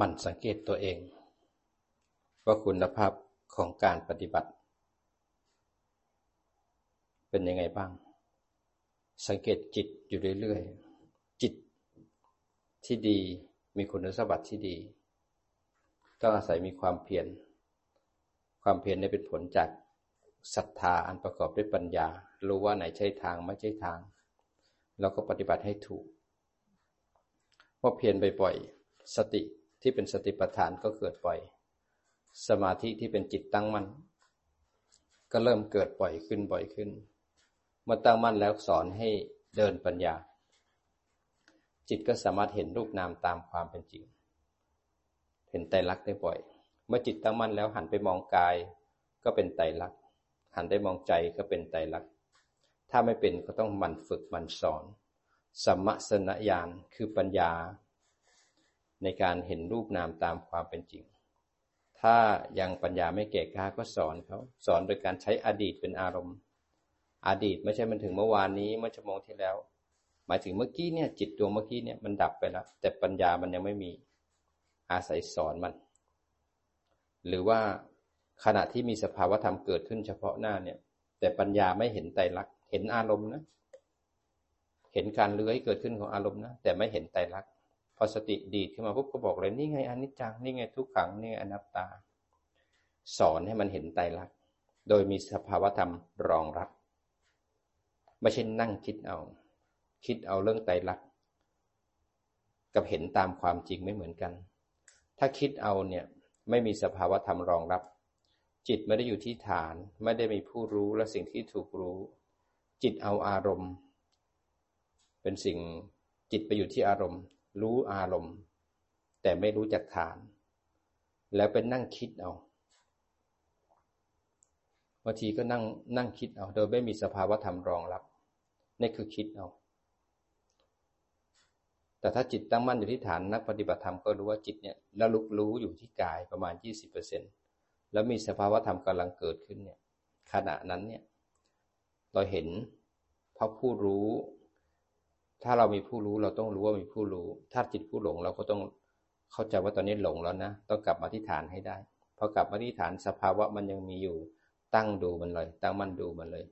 มันสังเกตตัวเอง ว่าคุณภาพของการปฏิบัติ เป็นยังไงบ้าง สังเกตจิตอยู่เรื่อยๆ จิตที่ดีมีคุณสมบัติที่ดี ต้องอาศัยมีความเพียร ความเพียรนี้เป็นผลจากศรัทธาอันประกอบด้วยปัญญา รู้ว่าไหนใช่ทางไม่ใช่ทาง แล้วก็ปฏิบัติให้ถูกพอเพียรบ่อยๆสติ ที่เป็นสติปัฏฐานก็เกิดบ่อย สมาธิที่เป็นจิตตั้งมั่นก็เริ่มเกิดบ่อยขึ้นบ่อยขึ้น เมื่อตั้งมั่นแล้วสอนให้เดินปัญญา จิตก็สามารถเห็นรูปนามตามความเป็นจริง เห็นไตรลักษณ์ได้บ่อย เมื่อจิตตั้งมั่นแล้วหันไปมองกายก็เป็นไตรลักษณ์หันได้มองใจก็เป็นไตรลักษณ์ถ้าไม่เป็นก็ต้องมันฝึกมันสอนสัมมสนญาณคือปัญญา ในการเห็นรูปนามตามความเป็นจริง ถ้ายังปัญญาไม่เก่กล้าก็สอนเขาสอนโดยการใช้อดีตเป็นอารมณ์ อดีตไม่ใช่มันถึงเมื่อวานนี้เมื่อชั่วโมงที่แล้ว หมายถึงเมื่อกี้เนี่ยจิตดวงเมื่อกี้เนี่ยมันดับไปแล้ว แต่ปัญญามันยังไม่มีอาศัยสอนมัน หรือว่าขณะที่มีสภาวธรรมเกิดขึ้นเฉพาะหน้าเนี่ย แต่ปัญญาไม่เห็นไตรลักษณ์เห็นอารมณ์นะ เห็นการเลื้อยเกิดขึ้นของอารมณ์นะแต่ไม่เห็นไตรลักษณ์ พอสติดีดขึ้นมาปุ๊บก็บอกเลยนี่ไงอนิจจังนี่ไงทุกขังนี่ไงอนัตตา สอนให้มันเห็นไตรลักษณ์โดยมีสภาวธรรมรองรับไม่ใช่นั่งคิดเอา คิดเอาเรื่องไตรลักษณ์กับเห็นตามความจริงไม่เหมือนกัน ถ้าคิดเอาเนี่ยไม่มีสภาวธรรมรองรับ จิตไม่ได้อยู่ที่ฐาน ไม่ได้มีผู้รู้และสิ่งที่ถูกรู้ จิตเอาอารมณ์ เป็นสิ่งจิตไปอยู่ที่อารมณ์ รู้อารมณ์ แต่ไม่รู้จักฐาน แล้วเป็นนั่งคิดเอาบางทีก็นั่งนั่งคิดเอา โดยไม่มีสภาวะธรรมรองรับนี่คือคิดเอา แต่ถ้าจิตตั้งมั่นอยู่ที่ฐานนักปฏิบัติธรรมก็รู้ว่าจิตเนี่ยระลุกรู้อยู่ที่กายประมาณยี่สิบเปอร์เซ็นแล้วมีสภาวะธรรมกำลังเกิดขึ้นเนี่ย ขณะนั้นเนี่ย เราเห็นพระผู้รู้ ถ้าเรามีผู้รู้เราต้องรู้ว่ามีผู้รู้ ถ้าจิตผู้หลงเราก็ต้องเข้าใจว่าตอนนี้หลงแล้วนะ ต้องกลับมาที่ฐานให้ได้พอกลับมาที่ฐานสภาวะมันยังมีอยู่ ตั้งดูมันเลย ตั้งมันดูมันเลย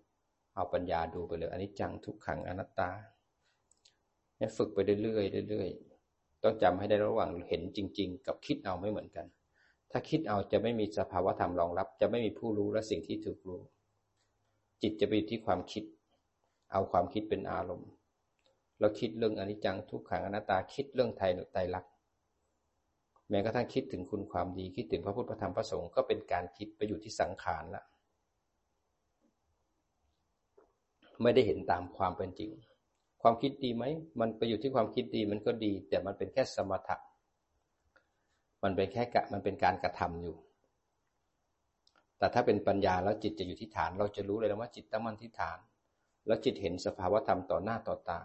เอาปัญญาดูไปเลยอันนี้จังทุกขังอนัตตาเนี่ยฝึกไปเรื่อยๆเรื่อยๆต้องจำให้ได้ระหว่างเห็นจริง ๆ กับคิดเอาไม่เหมือนกัน ถ้าคิดเอาจะไม่มีสภาวะธรรมรองรับ จะไม่มีผู้รู้และสิ่งที่ถูกรู้ จิตจะไปอยู่ที่ความคิด เอาความคิดเป็นอารมณ์ เราคิดเรื่องอนิจจังทุกขังอนัตตาคิดเรื่องไทยไตรลักษณ์แม้กระทั่งคิดถึงคุณความดีคิดถึงพระพุทธธรรมพระสงฆ์ก็เป็นการคิดไปอยู่ที่สังขารละไม่ได้เห็นตามความเป็นจริง ความคิดดีไหมมันไปอยู่ที่ความคิดดีมันก็ดี แต่มันเป็นแค่สมถะมันเป็นแค่กะมันเป็นการกระทำอยู่ แต่ถ้าเป็นปัญญาแล้วจิตจะอยู่ที่ฐาน เราจะรู้เลยนะว่าจิตตั้งมั่นที่ฐาน แล้วจิตเห็นสภาวธรรมต่อหน้าต่อตา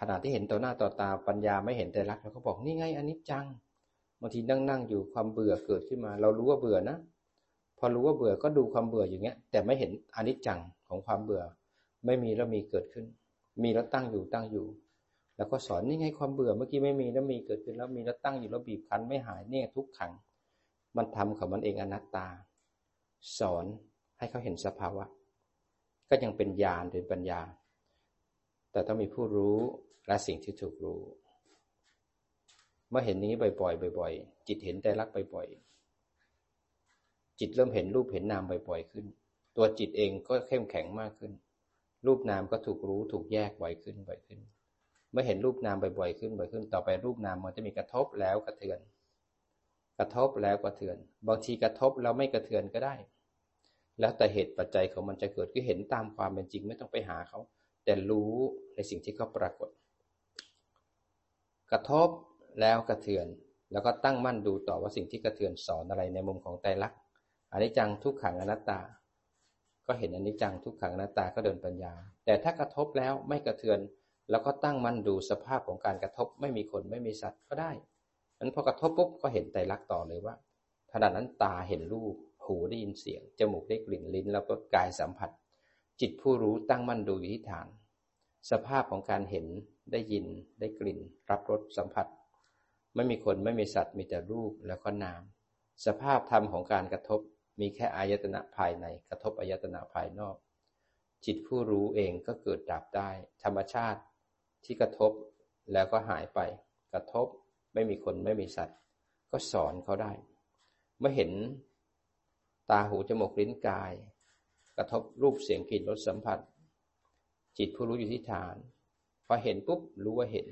ขณะที่เห็นต่อหน้าต่อตาปัญญาไม่เห็นแต่รักเราก็บอกนี่ไงอันนี้จังบางทีนั่งนั่งอยู่ความเบื่อเกิดขึ้นมา เรารู้ว่าเบื่อนะพอรู้ว่าเบื่อก็ดูความเบื่ออย่างเงี้ย แต่ไม่เห็นอนิจจังของความเบื่อ ไม่มีแล้วมีเกิดขึ้น มีแล้วตั้งอยู่ตั้งอยู่ แล้วก็สอนนี่ไงความเบื่อเมื่อกี้ไม่มีแล้วมีเกิดขึ้นแล้วมีแล้วตั้งอยู่แล้วบีบคั้นไม่หายเนี่ยทุกขัง มันทำของมันเองอนัตตา สอนให้เขาเห็นสภาวะ ก็ยังเป็นญาณเป็นปัญญา แต่ต้องมีผู้รู้และสิ่งที่ถูกรู้ เมื่อเห็นนี้บ่อยๆบ่อยๆจิตเห็นใจรักบ่อยๆจิตเริ่มเห็นรูปเห็นนามบ่อยๆขึ้น ตัวจิตเองก็เข้มแข็งมากขึ้น รูปนามก็ถูกรู้ถูกแยกบ่อยขึ้นบ่อยขึ้น เมื่อเห็นรูปนามบ่อยๆขึ้นบ่อยขึ้น ต่อไปรูปนามมันจะมีกระทบแล้วกระเทือน กระทบแล้วกระเทือน บางทีกระทบแล้วไม่กระเทือนก็ได้ แล้วแต่เหตุปัจจัยของมันจะเกิดก็เห็นตามความเป็นจริงไม่ต้องไปหาเขา แต่รู้ในสิ่งที่เขาปรากฏ กระทบแล้วกระเทือน แล้วก็ตั้งมั่นดูต่อว่าสิ่งที่กระเทือนสอนอะไรในมุมของไตรลักษณ์อันนี้จังทุกขังอนัตตา ก็เห็นอนิจจังทุกขังหน้าตาก็เดินปัญญา แต่ถ้ากระทบแล้วไม่กระเทือน แล้วก็ตั้งมั่นดูสภาพของการกระทบไม่มีคนไม่มีสัตว์ก็ได้นั้นพอกระทบปุ๊บก็เห็นไตรลักษณ์ต่อเลยว่าขณะนั้นตาเห็นรูป หูได้ยินเสียง จมูกได้กลิ่น ลิ้น แล้วก็กายสัมผัส จิตผู้รู้ตั้งมั่นดูอยู่ที่ฐาน สภาพของการเห็นได้ยินได้กลิ่น รับรสสัมผัส ไม่มีคนไม่มีสัตว์มีแต่รูปแล้วก็นาม สภาพธรรมของการกระทบมีแค่อายตนะภายในกระทบอายตนะภายนอก จิตผู้รู้เองก็เกิดดับได้ ธรรมชาติที่กระทบแล้วก็หายไป กระทบไม่มีคนไม่มีสัตว์ ก็สอนเขาได้ เมื่อเห็นตาหูจมูกลิ้นกาย กระทบรูปเสียงกลิ่นรสสัมผัส จิตผู้รู้อยู่ที่ฐาน พอเห็นปุ๊บรู้ว่าเห็น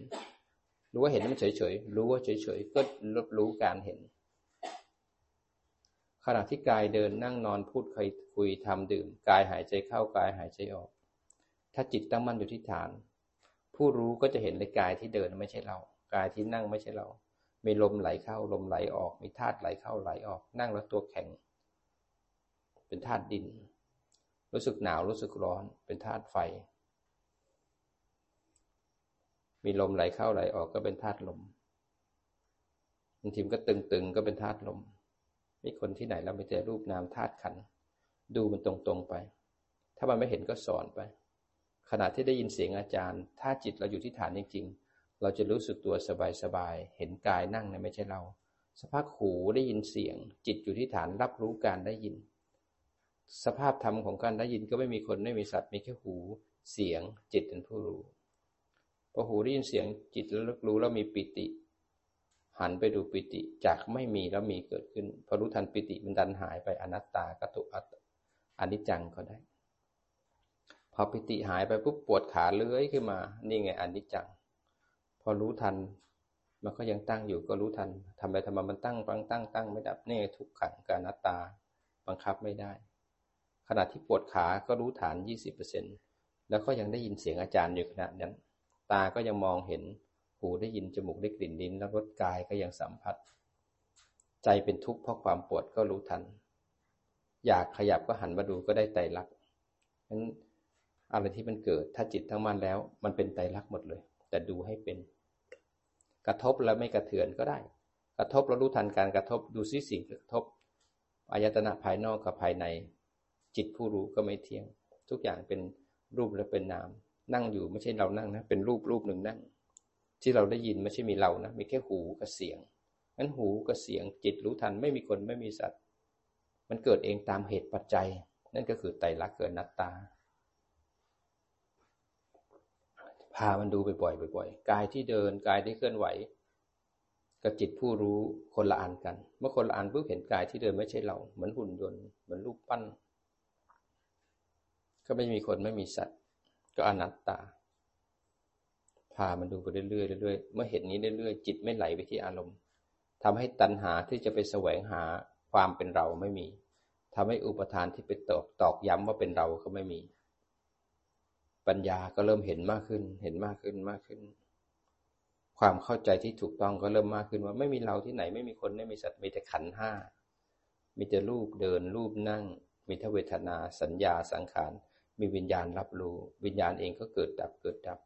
รู้ว่าเห็นมันเฉยๆรู้ว่าเฉยๆก็รับรู้การเห็น ขณะที่กายเดินนั่งนอนพูดคุยคุยทำดื่ม กายหายใจเข้ากายหายใจออก ถ้าจิตตั้งมั่นอยู่ที่ฐาน ผู้รู้ก็จะเห็นในกายที่เดินไม่ใช่เรา กายที่นั่งไม่ใช่เรา มีลมไหลเข้าลมไหลออก มีธาตุไหลเข้าไหลออก นั่งแล้วตัวแข็ง เป็นธาตุดิน รู้สึกหนาวรู้สึกร้อนเป็นธาตุไฟ มีลมไหลเข้าไหลออกก็เป็นธาตุลมบางทีมก็ตึงๆก็เป็นธาตุลมมีคนที่ไหนเราไปเจอรูปนามธาตุขัน ดูมันตรงๆไป ถ้ามันไม่เห็นก็สอนไป ขณะที่ได้ยินเสียงอาจารย์ ถ้าจิตเราอยู่ที่ฐานจริงๆ เราจะรู้สึกตัวสบายๆ เห็นกายนั่งเนี่ยไม่ใช่เรา สภาพหูได้ยินเสียง จิตอยู่ที่ฐานรับรู้การได้ยิน สภาพธรรมของการได้ยินก็ไม่มีคนไม่มีสัตว์มีแค่หูเสียงจิตเป็นผู้รู้พอหูได้ยินเสียงจิตแล้วรู้แล้วมีปิติ หันไปดูปิติจากไม่มีแล้วมีเกิดขึ้นพอรู้ทันปิติมันดันหายไปอนัตตากตุอัตอนิจจังก็ได้ พอปิติหายไปปุ๊บปวดขาเลื้อยขึ้นมานี่ไงอนิจจัง พอรู้ทันมันก็ยังตั้งอยู่ก็รู้ทันทำไปทำมามันตั้งตั้งตั้งตั้งไม่ดับนี่ทุกขังกานัตตาบังคับไม่ได้ ขณะที่ปวดขาก็รู้ฐานยี่สิบเปอร์เซ็นแล้วก็ยังได้ยินเสียงอาจารย์อยู่ขณะนั้น ตาก็ยังมองเห็น หูได้ยิน จมูกได้กลิ่นลิ้น แล้วรสกายก็ยังสัมผัส ใจเป็นทุกข์เพราะความปวดก็รู้ทัน อยากขยับก็หันมาดูก็ได้ไตรลักษณ์นั้นอะไรที่มันเกิด ถ้าจิตทั้งมันแล้ว มันเป็นไตรลักษณ์หมดเลย แต่ดูให้เป็น กระทบแล้วไม่กระเทือนก็ได้ กระทบแล้วรู้ทันการกระทบ ดูซิสิ่งกระทบอายตนะภายนอกกับภายใน จิตผู้รู้ก็ไม่เที่ยง ทุกอย่างเป็นรูปและเป็นนาม นั่งอยู่ไม่ใช่เรานั่งนะ เป็นรูปรูปหนึ่งนั่ง ที่เราได้ยินไม่ใช่มีเรานะ มีแค่หูกับเสียงนั้นหูกับเสียงจิตรู้ทันไม่มีคนไม่มีสัตว์ มันเกิดเองตามเหตุปัจจัย นั่นก็คือไตรลักษณ์เกิดนัตตา พามันดูบ่อยๆบ่อยๆกายที่เดินกายที่เคลื่อนไหวกับจิตผู้รู้คนละอันกัน เมื่อคนละอันปุ๊บเห็นกายที่เดินไม่ใช่เรา เหมือนหุ่นยนต์ เหมือนรูปปั้น ก็ไม่มีคนไม่มีสัตว์ ก็อนัตตา พามันดูไปเรื่อยๆเรื่อยๆเมื่อเห็นนี้เรื่อยๆจิตไม่ไหลไปที่อารมณ์ทำให้ตัณหาที่จะไปแสวงหาความเป็นเราไม่มีทำให้อุปทานที่ไปตอกตอกย้ำว่าเป็นเราก็ไม่มี ปัญญาก็เริ่มเห็นมากขึ้น เห็นมากขึ้นมากขึ้น ความเข้าใจที่ถูกต้องก็เริ่มมากขึ้นว่าไม่มีเราที่ไหนไม่มีคนไม่มีสัตว์มีแต่ขันห้ามีแต่รูปเดินรูปนั่ง มีทเวทนาสัญญาสังขาร มีวิญญาณรับรู้ วิญญาณเองก็เกิดดับเกิดดับ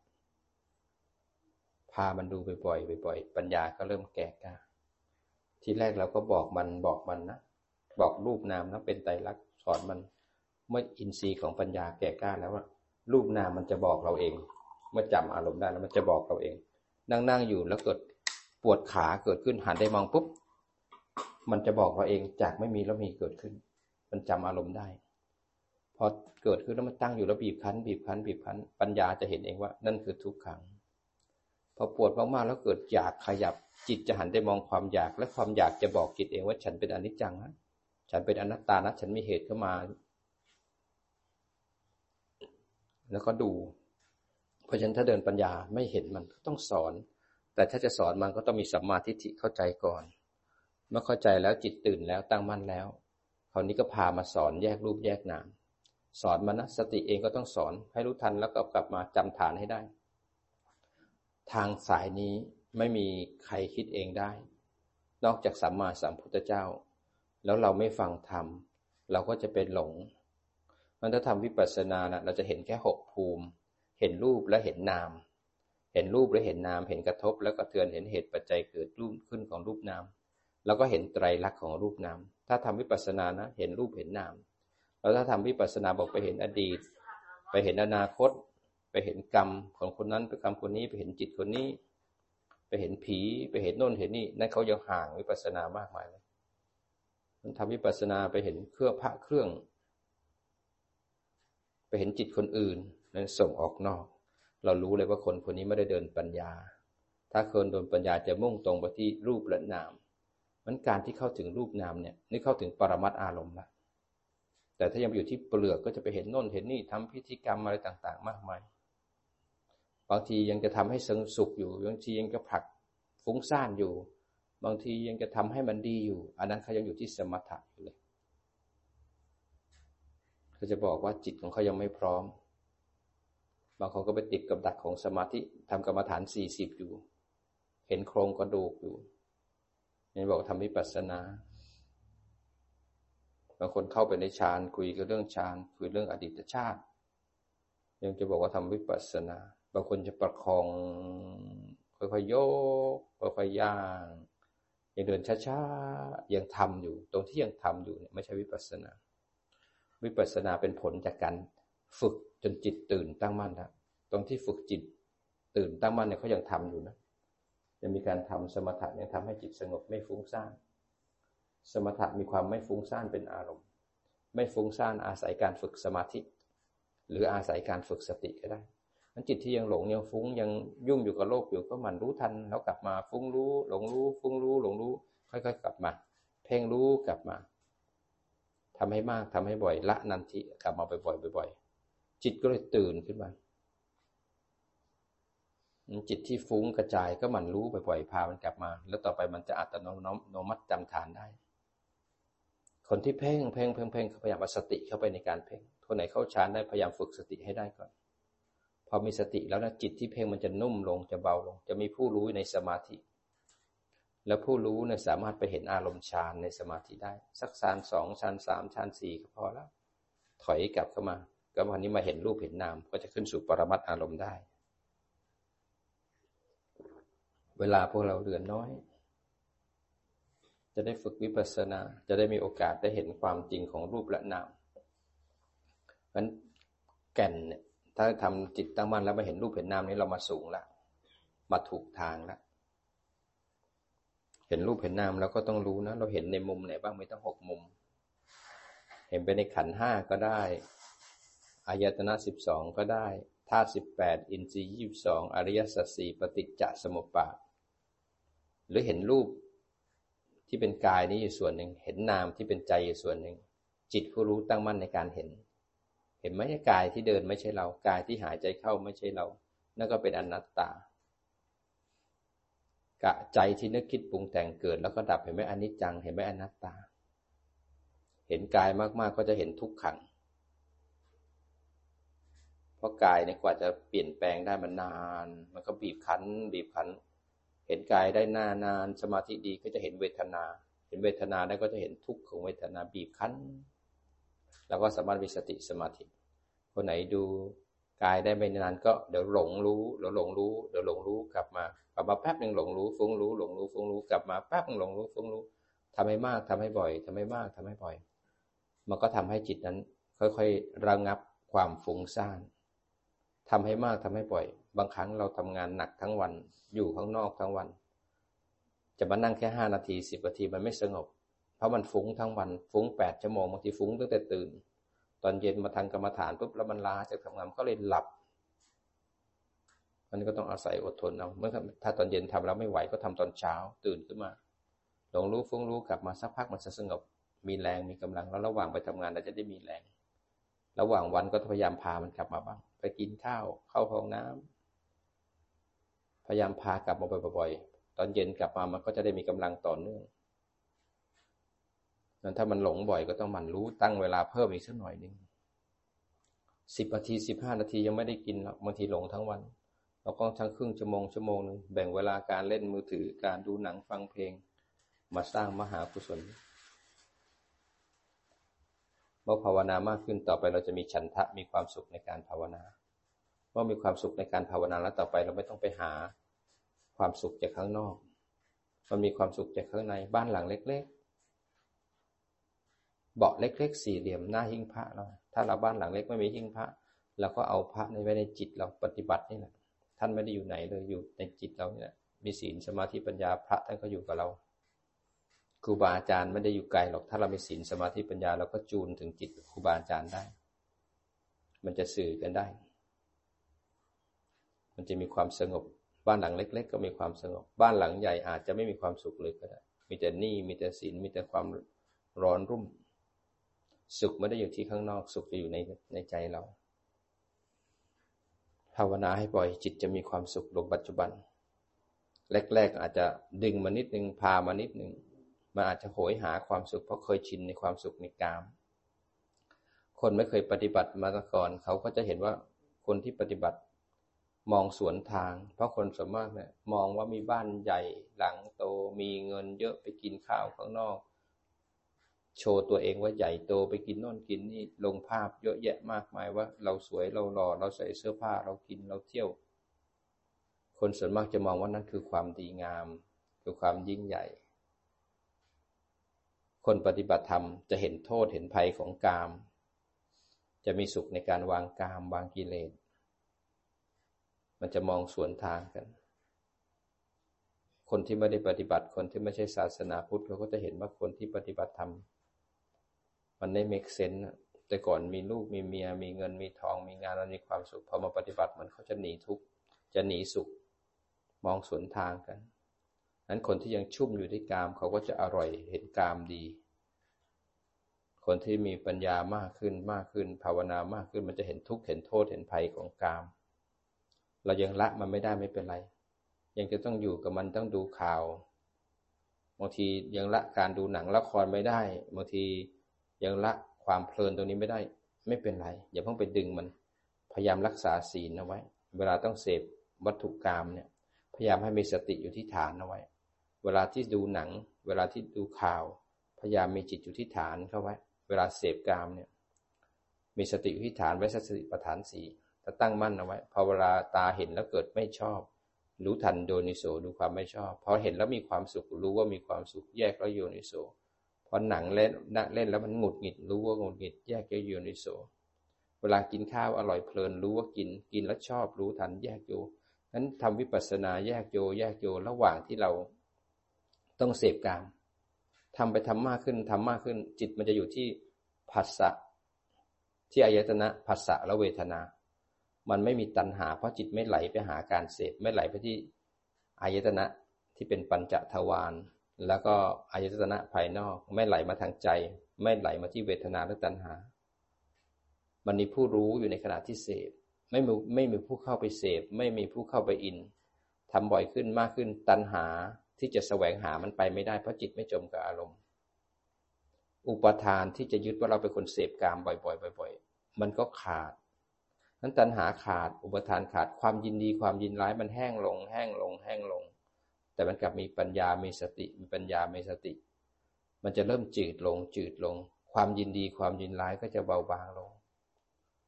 พามันดูบ่อยๆบ่อยๆปัญญาก็เริ่มแก่กล้าทีแรกเราก็บอกมันบอกมันนะบอกรูปนามนะเป็นไตรลักษณ์สอนมันเมื่ออินทรีย์ของปัญญาแก่กล้าแล้วว่ารูปนามมันจะบอกเราเอง เมื่อจำอารมณ์ได้แล้วมันจะบอกเราเอง นั่งนั่งอยู่แล้วเกิดปวดขาเกิดขึ้นหันได้มองปุ๊บมันจะบอกเราเองจากไม่มีแล้วมีเกิดขึ้น มันจำอารมณ์ได้ พอเกิดขึ้นแล้วมันตั้งอยู่แล้วบีบคั้น บีบคั้น บีบคั้น ปัญญาจะเห็นเองว่า นั่นคือทุกขัง พอปวดมากๆแล้วเกิดอยากขยับจิตจะหันได้มองความอยาก และความอยากจะบอกจิตเองว่าฉันเป็นอนิจจังนะฉันเป็นอนัตตานะฉันมีเหตุเข้ามา แล้วก็ดู เพราะฉะนั้นถ้าเดินปัญญาไม่เห็นมันก็ต้องสอน แต่ถ้าจะสอนมันก็ต้องมีสัมมาทิฏฐิเข้าใจก่อนเมื่อเข้าใจแล้วจิตตื่นแล้วตั้งมั่นแล้วคราวนี้ก็พามาสอนแยกรูปแยกนาม สอนมานะสติเองก็ต้องสอนให้รู้ทันแล้วก็กลับมาจำฐานให้ได้ ทางสายนี้ไม่มีใครคิดเองได้ นอกจากสัมมาสัมพุทธเจ้า แล้วเราไม่ฟังธรรมเราก็จะเป็นหลงมันถ้าทำวิปัสสนานะเราจะเห็นแค่หกภูมิ เห็นรูปและเห็นนาม เห็นรูปและเห็นนาม เห็นกระทบแล้วก็เตือนเห็นเหตุปัจจัยเกิดรูปขึ้นของรูปนาม แล้วก็เห็นไตรลักษณ์ของรูปนาม ถ้าทำวิปัสสนานะ เห็นรูปเห็นนาม แล้วถ้าทำวิปัสสนาบอกไปเห็นอดีต ไปเห็นอนาคต ไปเห็นกรรมของคนนั้นไปกรรมคนนี้ไปเห็นจิตคนนี้ ไปเห็นผีไปเห็นโน่นเห็นนี่นั่นเขายังห่างวิปัสสนามากมายเลยมันทำวิปัสสนาไปเห็นเครื่องพระเครื่อง ไปเห็นจิตคนอื่นนั้นส่งออกนอก เรารู้เลยว่าคนคนนี้ไม่ได้เดินปัญญา ถ้าคนโดนปัญญาจะมุ่งตรงไปที่รูปและนามมันการที่เข้าถึงรูปนามเนี่ยนี่เข้าถึงปรมัตอารมณ์ละ แต่ถ้ายังไปอยู่ที่เปลือกก็จะไปเห็นน่นเห็นนี่ทำพิธีกรรมอะไรต่างๆ มากมายบางทียังจะทำให้สงสุขอยู่บางทียังจะผลักฟุ้งซ่านอยู่ บางทียังจะทำให้มันดีอยู่ อันนั้นเขายังอยู่ที่สมถะอยู่เลยเขาจะบอกว่าจิตของเขายังไม่พร้อม บางคนก็ไปติดกับดักของสมาธิทำกรรมฐานสี่สิบอยู่ เห็นโครงกระดูกอยู่นี่บอกทำวิปัสสนา บางคนเข้าไปในฌานคุยกับเรื่องฌานคุยเรื่องอดีตชาติ ยังจะบอกว่าทำวิปัสสนา บางคนจะประคองค่อยๆโยกค่อยๆย่าง ยังเดินช้าๆยังทำอยู่ ตรงที่ยังทำอยู่เนี่ยไม่ใช่วิปัสสนา วิปัสสนาเป็นผลจากการฝึกจนจิตตื่นตั้งมั่นแล้วตรงที่ฝึกจิตตื่นตั้งมั่นเนี่ยเขายังทำอยู่นะจะมีการทำสมถะยังทำให้จิตสงบไม่ฟุ้งซ่าน สมถะมีความไม่ฟุ้งซ่านเป็นอารมณ์ ไม่ฟุ้งซ่านอาศัยการฝึกสมาธิ หรืออาศัยการฝึกสติก็ได้นั้นจิตที่ยังหลงยังฟุ้งยังยุ่งอยู่กับโลกอยู่ก็มันรู้ทัน แล้วกลับมาฟุ้งรู้หลงรู้ ฟุ้งรู้หลงรู้ ค่อยๆ กลับมา เพ่งรู้กลับมาทำให้มากทำให้บ่อยละนันทิกลับมาบ่อยๆบ่อยๆจิตก็เลยตื่นขึ้นมาจิตที่ฟุ้งกระจายก็มันรู้บ่อยๆพามันกลับมา แล้วต่อไปมันจะอัตโนมัติจำฐาน คนที่เพ่งเพ่งเพ่งเพ่งพยายามเอาสติเข้าไปในการเพ่งคนไหนเข้าฌานได้พยายามฝึกสติให้ได้ก่อน พอมีสติแล้วนะจิตที่เพ่งมันจะนุ่มลงจะเบาลง จะมีผู้รู้ในสมาธิ แล้วผู้รู้เนี่ยสามารถไปเห็นอารมณ์ฌานในสมาธิได้ สักฌานสองฌานสามฌานสี่ก็พอแล้ว ถอยกลับเข้ามา ก็วันนี้มาเห็นรูปเห็นนามก็จะขึ้นสู่ปรมัตอารมณ์ได้ เวลาพวกเราเหลือน้อย จะได้ฝึกวิปัสสนา จะได้มีโอกาสได้เห็นความจริงของรูปและนามเพราะแก่นเนี่ยถ้าทำจิตตั้งมั่นแล้วมาเห็นรูปเห็นนามนี้เรามาสูงล้วมาถูกทางล้วเห็นรูปเห็นนามเราก็ต้องรู้นะ เราเห็นในมุมไหนบ้างไม่ต้องหกมุม เห็นไปในขันห้าก็ได้อายตนะสิบสองก็ได้ธาตุสิบแปดอินทรีย์ยี่สิบสองอริยสัจสี่ปฏิจจสมุปบาทหรือเห็นรูป ที่เป็นกายนี้อยู่ส่วนหนึ่ง เห็นนามที่เป็นใจอยู่ส่วนหนึ่ง จิตผู้รู้ตั้งมั่นในการเห็น เห็นไหมกายที่เดินไม่ใช่เรา กายที่หายใจเข้าไม่ใช่เรา นั่นก็เป็นอนัตตากะใจที่นึกคิดปรุงแต่งเกิดแล้วก็ดับเห็นไหมอนิจจัง เห็นไหมอนัตตา เห็นกายมากๆก็จะเห็นทุกขัง เพราะกายเนี่ยกว่าจะเปลี่ยนแปลงได้มันนาน มันก็บีบคั้น บีบคั้น เห็นกายได้นานานสมาธิดีก็จะเห็นเวทนา เห็นเวทนาได้ก็จะเห็นทุกข์ของเวทนาบีบคั้นแล้วก็สามารถมีสติสมาธิ คนไหนดูกายได้ไม่นานก็เดี๋ยวหลงรู้เดี๋ยวหลงรู้เดี๋ยวหลงรู้กลับมากลับมาแป๊บหนึ่งหลงรู้ฟุ้งรู้หลงรู้ฟุ้งรู้กลับมาแป๊บหนึ่งหลงรู้ฟุ้งรู้ทำให้มากทำให้บ่อยทำให้มากทำให้บ่อย มันก็ทำให้จิตนั้น ค่อยๆระงับความฟุ้งซ่าน ทำให้มากทำให้บ่อย บางครั้งเราทำงานหนักทั้งวันอยู่ข้างนอกทั้งวัน จะมานั่งแค่ห้านาทีสิบนาทีมันไม่สงบ เพราะมันฟุ้งทั้งวันฟุ้งแปดชั่วโมงบางทีฟุ้งตั้งแต่ตื่น ตอนเย็นมาทางกรรมฐานปุ๊บแล้วมันล้าจากทำงานก็เลยหลับมันก็ต้องอาศัยอดทนเอาเมื่อถ้าตอนเย็นทำแล้วไม่ไหวก็ทำตอนเช้าตื่นขึ้นมาหลงรู้ฟุ้งรู้กลับมาสักพักมันจะสงบ มีแรงมีกำลังแล้วระหว่างไปทำงานเราจะได้มีแรง ระหว่างวันก็พยายามพามันกลับมาบ้าง ไปกินข้าว เข้าห้องน้ำพยายามพากลับมาบ่อยๆ ตอนเย็นกลับมามันก็จะได้มีกำลังต่อเนื่องนั้นถ้ามันหลงบ่อยก็ต้องมันรู้ตั้งเวลาเพิ่มอีกสักหน่อยหนึ่งสิบนาทีสิบห้านาทียังไม่ได้กินหรอกบางทีหลงทั้งวัน เราก็ทั้งครึ่งชั่วโมงชั่วโมงหนึ่งแบ่งเวลาการเล่นมือถือการดูหนังฟังเพลง มาสร้างมหากุศล มื่อภาวนามากขึ้นต่อไปเราจะมีฉันทะมีความสุขในการภาวนา เมื่อมีความสุขในการภาวนาแล้วต่อไปเราไม่ต้องไปหาความสุขจากข้างนอก มันมีความสุขจากข้างในบ้านหลังเล็ก ๆ เบาะเล็กๆ สี่เหลี่ยมหน้าหิ้งพระเราถ้าเราบ้านหลังเล็กไม่มีหิ้งพระเราก็เอาพระในไว้ในจิตเราปฏิบัตินี่แหละท่านไม่ได้อยู่ไหนเลยอยู่ในจิตเราเนี่ยมีศีลสมาธิปัญญาพระท่านก็อยู่กับเรา ครูบาอาจารย์ไม่ได้อยู่ไกลหรอก ถ้าเรามีศีลสมาธิปัญญาเราก็จูนถึงจิตครูบาอาจารย์ได้ มันจะสื่อกันได้ มันจะมีความสงบ บ้านหลังเล็ก ๆ ก็มีความสงบ บ้านหลังใหญ่อาจจะไม่มีความสุขเลยก็ได้ มีแต่หนี้ มีแต่ศีล มีแต่ความร้อนรุ่ม สุขไม่ได้อยู่ที่ข้างนอก สุขจะอยู่ในในใจเรา ภาวนาให้บ่อยจิตจะมีความสุขลงปัจจุบัน แรกๆอาจจะดึงมานิดนึง พามานิดนึง มันอาจจะโหยหาความสุขเพราะเคยชินในความสุขในกาม คนไม่เคยปฏิบัติมาก่อน เขาก็จะเห็นว่าคนที่ปฏิบัติมองสวนทาง เพราะคนส่วนมากเนี่ยมองว่ามีบ้านใหญ่หลังโตมีเงินเยอะไปกินข้าวข้างนอก โชว์ตัวเองว่าใหญ่โตไปกินน่นกินนี่ลงภาพเยอะแยะมากมายว่า เราสวยเราหล่อเราใส่เสื้อผ้าเรากินเราเที่ยว คนส่วนมากจะมองว่านั่นคือความดีงาม คือความยิ่งใหญ่ คนปฏิบัติธรรมจะเห็นโทษเห็นภัยของกาม จะมีสุขในการวางกามวางกิเลส มันจะมองสวนทางกัน คนที่ไม่ได้ปฏิบัติคนที่ไม่ใช่ศาสนาพุทธเขาก็จะเห็นว่าคนที่ปฏิบัติธรรมมันไม่เมกเซนแต่ก่อนมีลูกมีเมีย มีเงินมีทองมีงานแล้วมีความสุขพอมาปฏิบัติมันเขาจะหนีทุกข์จะหนีสุข มองสวนทางกัน นั้นคนที่ยังชุ่มอยู่ที่กาม เขาก็จะอร่อยเห็นกามดี คนที่มีปัญญามากขึ้นมากขึ้น ภาวนามากขึ้นมันจะเห็นทุกข์เห็นโทษเห็นภัยของกาม เรายังละมันไม่ได้ไม่เป็นไร ยังจะต้องอยู่กับมันต้องดูข่าวบางทียังละการดูหนังละครไม่ได้บางทียังละความเพลินตรงนี้ไม่ได้ ไม่เป็นไร อย่าเพิ่งไปดึงมัน พยายามรักษาศีลเอาไว้ เวลาต้องเสพวัตถุกรรมเนี่ย พยายามให้มีสติอยู่ที่ฐานเอาไว้ วลาที่ดูหนัง เวลาที่ดูข่าว พยายามมีจิตอยู่ที่ฐานเข้าไว้ เวลาเสพกามเนี่ย มีสติอยู่ที่ฐานไว้สติปัฏฐานสี่ถ้าตั้งมั่นเอาไว้ พอเวลาตาเห็นแล้วเกิดไม่ชอบ รู้ทันโดนิโสดูความไม่ชอบ พอเห็นแล้วมีความสุขรู้ว่ามีความสุขแยกแล้วโยนิโสพอหนังเล่นเล่นแล้วมันหงุดหงิดรู้ว่าหงุดหงิดแยกแล้วโยนิโสเวลากินข้าวอร่อยเพลินรู้ว่ากินกินแล้วชอบรู้ทันแยกโยนั้นทำวิปัสสนาแยกโยแยกโยระหว่างที่เรา ต้องเสพกามทำไปทำมากขึ้นทำมากขึ้น จิตมันจะอยู่ที่ผัสสะที่อายตนะผัสสะและเวทนา มันไม่มีตัณหา เพราะจิตไม่ไหลไปหาการเสพไม่ไหลไปที่อายตนะที่เป็นปัญจทวารแล้วก็อายตนะภายนอก ไม่ไหลมาทางใจ ไม่ไหลมาที่เวทนาหรือตัณหา มันมีผู้รู้อยู่ในขณะที่เสพไม่มีไม่มีผู้เข้าไปเสพ ไม่มีผู้เข้าไปอินทำบ่อยขึ้นมากขึ้นตัณหา ที่จะแสวงหามันไปไม่ได้เพราะจิตไม่จมกับอารมณ์ อุปทานที่จะยึดว่าเราเป็นคนเสพกามบ่อยๆบ่อย ๆ มันก็ขาดนั้นตัณหาขาดอุปทานขาดความยินดีความยินร้ายมันแห้งลง แห้งลง แห้งลง แต่มันกลับมีปัญญา มีสติ มีปัญญา มีสติ มันจะเริ่มจืดลง จืดลง ความยินดีความยินร้ายก็จะเบาบางลง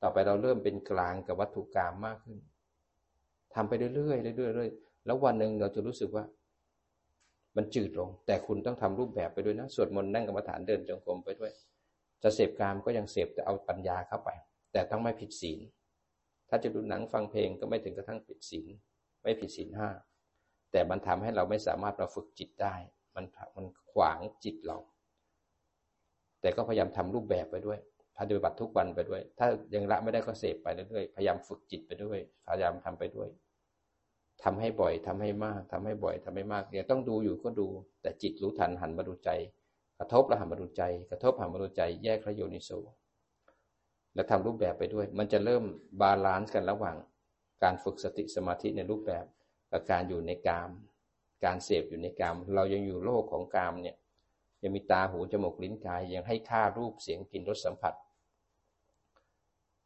ต่อไปเราเริ่มเป็นกลางกับวัตถุกรรมมากขึ้นทำไปเรื่อยๆเรื่อยๆแล้ววันหนึ่งเราจะรู้สึกว่า มันจืดลง แต่คุณต้องทำรูปแบบไปด้วยนะสวดมนต์นั่งกรรมฐานเดินจงกรมไปด้วย จะเสพกามก็ยังเสพแต่เอาปัญญาเข้าไป แต่ต้องไม่ผิดศีล ถ้าจะดูหนังฟังเพลงก็ไม่ถึงกระทั่งผิดศีลไม่ผิดศีลห้าแต่มันทำให้เราไม่สามารถเราฝึกจิตได้ มันมันขวางจิตเรา แต่ก็พยายามทำรูปแบบไปด้วยปฏิบัติทุกวันไปด้วย ถ้ายังละไม่ได้ก็เสพไปเรื่อยๆพยายามฝึกจิตไปด้วย พยายามทำไปด้วย ทำให้บ่อยทำให้มากทำให้บ่อยทำให้มากเดี๋ยวต้องดูอยู่ก็ดู แต่จิตรู้ทันหันมาดูใจ กระทบแล้วหันมาดูใจ กระทบหันมาดูใจแยกพระโยนิโสและทำรูปแบบไปด้วย มันจะเริ่มbalance กันระหว่าง การฝึกสติสมาธิในรูปแบบกับการอยู่ในกาม การเสพอยู่ในกาม เรายังอยู่โลกของกามเนี่ยยังมีตาหูจมูกลิ้นกายยังให้ค่ารูปเสียงกลิ่นรสสัมผัส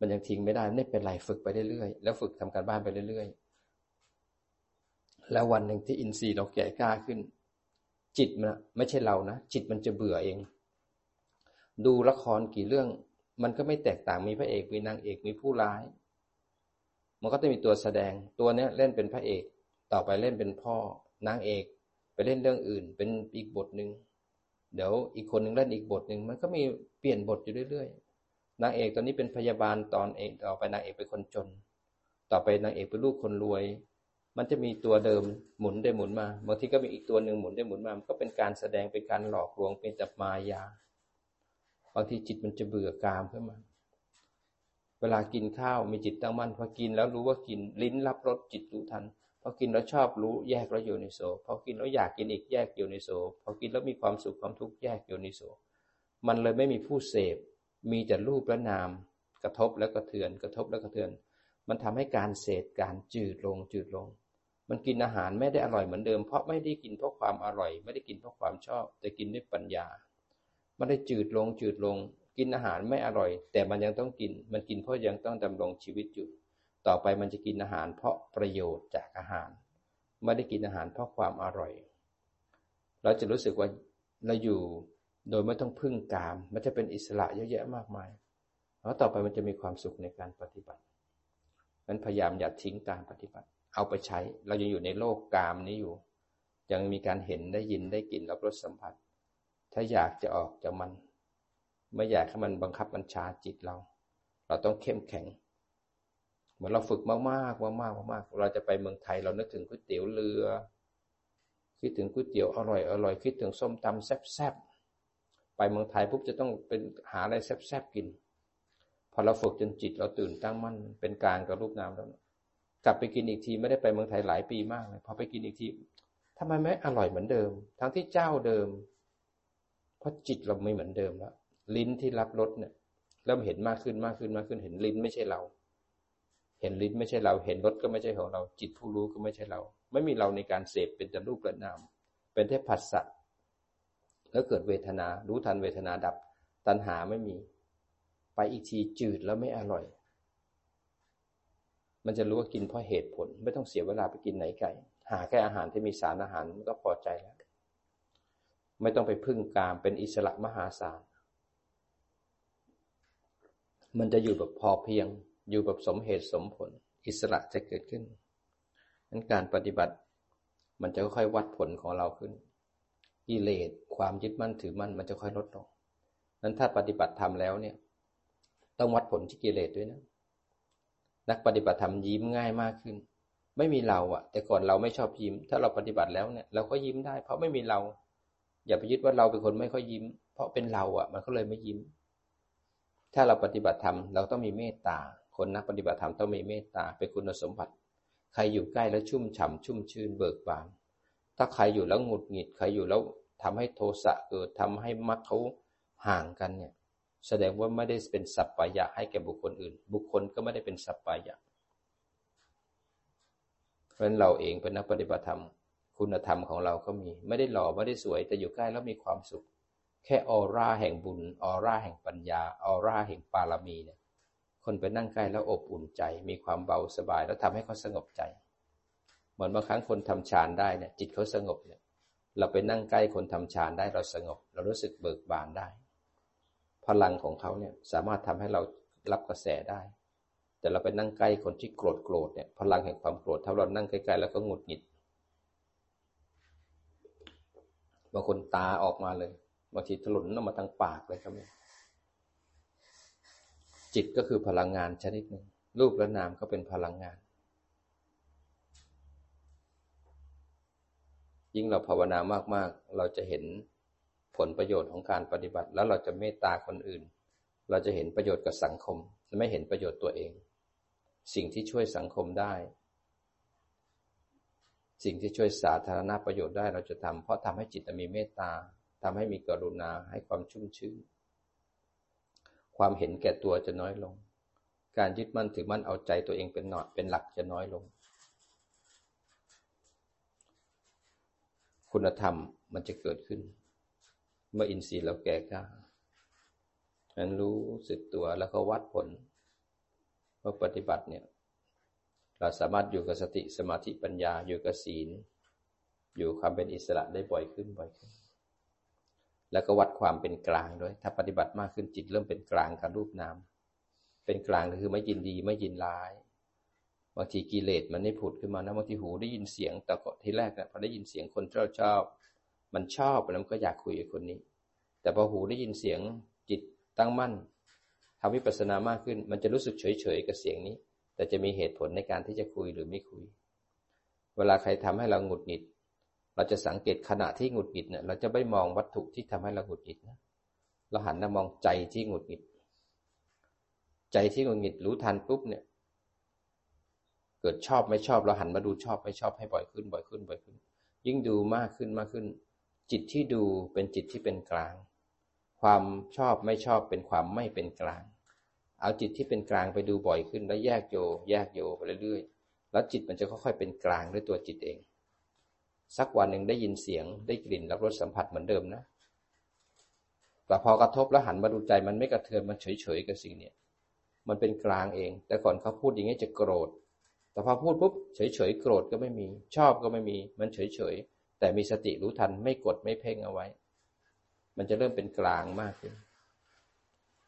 มันยังทิ้งไม่ได้ไม่เป็นไรฝึกไปเรื่อยๆแล้วฝึกทำการบ้านไปเรื่อยๆ แล้ววันหนึ่งที่อินทรีย์เราแก่กล้าขึ้น จิตมันไม่ใช่เรานะจิตมันจะเบื่อเอง ดูละครกี่เรื่อง มันก็ไม่แตกต่างมีพระเอกมีนางเอกมีผู้ร้าย มันก็จะมีตัวแสดงตัวเนี้ยเล่นเป็นพระเอก ต่อไปเล่นเป็นพ่อนางเอกไปเล่นเรื่องอื่น เป็นอีกบทหนึ่งเดี๋ยวอีกคนหนึ่งเล่นอีกบทหนึ่งมันก็มีเปลี่ยนบทอยู่เรื่อยๆนางเอกตอนนี้เป็นพยาบาลตอนเอกต่อไปนางเอกเป็นคนจน ต่อไปนางเอกเป็นลูกคนรวย มันจะมีตัวเดิมหมุนได้หมุนมาบางทีก็มีอีกตัวหนึ่งหมุนได้หมุนมามันก็เป็นการแสดงเป็นการหลอกลวงเป็นจับมายาบางทีจิตมันจะเบื่อกามขึ้นมา เวลากินข้าวมีจิตตั้งมั่นพอกินแล้วรู้ว่ากินลิ้นรับรสจิตรู้ทันพอกินแล้วชอบรู้แยกแล้วอยู่ในโสพอกินแล้วอยากกินอีกแยกอยู่ในโสพอกินแล้วมีความสุขความทุกข์แยกอยู่ในโสมันเลยไม่มีผู้เสพ มีแต่รูปและนาม กระทบแล้วกระเทือน กระทบแล้วกระเทือน มันทำให้การเสพการจืดลงจืดลง มันกินอาหารไม่ได้อร่อยเหมือนเดิม เพราะไม่ได้กินเพราะความอร่อย ไม่ได้กินเพราะความชอบ แต่กินด้วยปัญญา มันได้จืดลงจืดลง กินอาหารไม่อร่อย แต่มันยังต้องกิน มันกินเพราะยังต้องดำรงชีวิตอยู่ ต่อไปมันจะกินอาหารเพราะประโยชน์จากอาหาร ไม่ได้กินอาหารเพราะความอร่อย เราจะรู้สึกว่าเราอยู่โดยไม่ต้องพึ่งกาม มันจะเป็นอิสระเยอะแยะมากมาย แล้วต่อไปมันจะมีความสุขในการปฏิบัตินั้นพยายามอย่าทิ้งการปฏิบัติ เอาไปใช้ เรายังอยู่ในโลกกามนี้อยู่ ยังมีการเห็นได้ยินได้กลิ่นรับรสสัมผัส ถ้าอยากจะออกจากมัน ไม่อยากให้มันบังคับบัญชาจิตเรา เราต้องเข้มแข็ง เหมือนเราฝึกมากๆมากๆมากๆเราจะไปเมืองไทยเรานึกถึงก๋วยเตี๋ยวเรือ คิดถึงก๋วยเตี๋ยวอร่อยอร่อยคิดถึงส้มตำแซ่บไปเมืองไทยปุ๊บจะต้องเป็นหาอะไรแซ่บๆกินพอเราฝึกจนจิตเราตื่นตั้งมั่นเป็นกลางกับรูปนามแล้ว กลับไปกินอีกทีไม่ได้ไปเมืองไทยหลายปีมากเลยพอไปกินอีกทีทำไมไม่อร่อยเหมือนเดิม ทั้งที่เจ้าเดิม เพราะจิตเราไม่เหมือนเดิมแล้วลิ้นที่รับรสเนี่ยเริ่มเห็นมากขึ้นมากขึ้นมากขึ้น เห็นลิ้นไม่ใช่เรา เห็นลิ้นไม่ใช่เรา เห็นรสก็ไม่ใช่ของเรา จิตผู้รู้ก็ไม่ใช่เรา ไม่มีเราในการเสพเป็นแต่รูปและนาม เป็นแค่ผัสสะแล้วเกิดเวทนา รู้ทันเวทนาดับ ตัณหาไม่มี ไปอีกทีจืดแล้วไม่อร่อย มันจะรู้ว่ากินเพราะเหตุผล ไม่ต้องเสียเวลาไปกินไหนไก่ หาแค่อาหารที่มีสารอาหารก็พอใจแล้ว ไม่ต้องไปพึ่งกามเป็นอิสระมหาศาล มันจะอยู่แบบพอเพียง อยู่แบบสมเหตุสมผล อิสระจะเกิดขึ้นนั้นการปฏิบัติ มันจะค่อยวัดผลของเราขึ้นกิเลสความยึดมั่นถือมั่นมันจะค่อยลดลงนั้นถ้าปฏิบัติธรรมแล้วเนี่ย ต้องวัดผลที่กิเลสด้วยนะ นักปฏิบัติธรรมยิ้มง่ายมากขึ้น ไม่มีเราอะแต่ก่อนเราไม่ชอบยิ้ม ถ้าเราปฏิบัติแล้วเนี่ยเราก็ยิ้มได้ เพราะไม่มีเรา อย่าไปยึดว่าเราเป็นคนไม่ค่อยยิ้ม เพราะเป็นเราอะมันก็เลยไม่ยิ้ม ถ้าเราปฏิบัติธรรมเราต้องมีเมตตา คนนักปฏิบัติธรรมต้องมีเมตตาเป็นคุณสมบัติ ใครอยู่ใกล้แล้วชุ่มฉ่าชุ่มชื่นเบิกบาน ถ้าใครอยู่แล้วหงุดหงิดใครอยู่แล้วทำให้โทสะเกิดทำให้มักเขาห่างกันเนี่ย แสดงว่าไม่ได้เป็นสัพพายะให้แก่บุคคลอื่น บุคคลก็ไม่ได้เป็นสัพพายะ เพราะฉะนั้นเราเองเป็นนักปฏิบัติธรรม คุณธรรมของเราก็มี ไม่ได้หล่อไม่ได้สวย แต่อยู่ใกล้แล้วมีความสุข แค่ออร่าแห่งบุญ ออร่าแห่งปัญญา ออร่าแห่งปารมีเนี่ย คนไปนั่งใกล้แล้วอบอุ่นใจ มีความเบาสบายแล้วทำให้เขาสงบใจ เหมือนบางครั้งคนทำฌานได้เนี่ยจิตเขาสงบเนี่ย เราไปนั่งใกล้คนทำฌานได้เราสงบ เรารู้สึกเบิกบานได้ พลังของเขาเนี่ยสามารถทำให้เรารับกระแสได้ แต่เราไปนั่งใกล้คนที่โกรธโกรธเนี่ยพลังแห่งความโกรธถ้าเรานั่งใกล้ๆแล้วก็หงุดหงิดบางคนตาออกมาเลยบางทีถลุนออกมาทางปากเลยครับจิตก็คือพลังงานชนิดหนึ่งรูปและนามก็เป็นพลังงาน ยิ่งเราภาวนามากๆ เราจะเห็น ผลประโยชน์ของการปฏิบัติ แล้วเราจะเมตตาคนอื่น เราจะเห็นประโยชน์กับสังคมไม่เห็นประโยชน์ตัวเอง สิ่งที่ช่วยสังคมได้ สิ่งที่ช่วยสาธารณประโยชน์ได้เราจะทำเพราะทำให้จิตมีเมตตาทำให้มีกรุณาให้ความชุ่มชื้นความเห็นแก่ตัวจะน้อยลง การยึดมั่นถือมั่นเอาใจตัวเองเป็นหนอดเป็นหลักจะน้อยลง คุณธรรมมันจะเกิดขึ้น เมื่ออินทรีย์เราแก่กล้านั้นรู้สึกตัวแล้วก็วัดผลว่าปฏิบัติเนี่ย เราสามารถอยู่กับสติสมาธิปัญญาอยู่กับศีล อยู่ความเป็นอิสระได้บ่อยขึ้นบ่อยขึ้น แล้วก็วัดความเป็นกลางด้วย ถ้าปฏิบัติมากขึ้นจิตเริ่มเป็นกลางกับรูปนามเป็นกลางคือไม่ยินดีไม่ยินร้ายบางทีกิเลสมันไม่ผุดขึ้นมานะบางทีหูได้ยินเสียงแต่ก็ที่แรกนะพอได้ยินเสียงคนที่เราชอบ มันชอบแล้วมันก็อยากคุยกับคนนี้ แต่พอหูได้ยินเสียงจิตตั้งมั่นทำวิปัสสนามากขึ้น มันจะรู้สึกเฉยๆกับเสียงนี้ แต่จะมีเหตุผลในการที่จะคุยหรือไม่คุย เวลาใครทำให้เราหงุดหงิด เราจะสังเกตขณะที่หงุดหงิดเนี่ยเราจะไม่มองวัตถุที่ทำให้เราหงุดหงิดนะเราหันมามองใจที่หงุดหงิด ใจที่หงุดหงิดรู้ทันปุ๊บเนี่ย เกิดชอบไม่ชอบเราหันมาดูชอบไม่ชอบให้บ่อยขึ้นบ่อยขึ้นบ่อยขึ้น ยิ่งดูมากขึ้นมากขึ้น จิตที่ดูเป็นจิตที่เป็นกลาง ความชอบไม่ชอบเป็นความไม่เป็นกลาง เอาจิตที่เป็นกลางไปดูบ่อยขึ้นแล้วแยกโยแยกโยไปเรื่อยๆ แล้วจิตมันจะค่อยๆเป็นกลางด้วยตัวจิตเอง สักวันหนึ่งได้ยินเสียงได้กลิ่นรับรสสัมผัสเหมือนเดิมนะ แต่พอกระทบแล้วหันมาดูใจมันไม่กระเทือนมันเฉยๆกับสิ่งเนี้ยมันเป็นกลางเอง แต่ก่อนเขาพูดอย่างนี้จะโกรธ แต่พอพูดปุ๊บเฉยๆโกรธก็ไม่มี ชอบก็ไม่มี มันเฉยๆ แต่มีสติรู้ทันไม่กดไม่เพ่งเอาไว้ มันจะเริ่มเป็นกลางมากขึ้น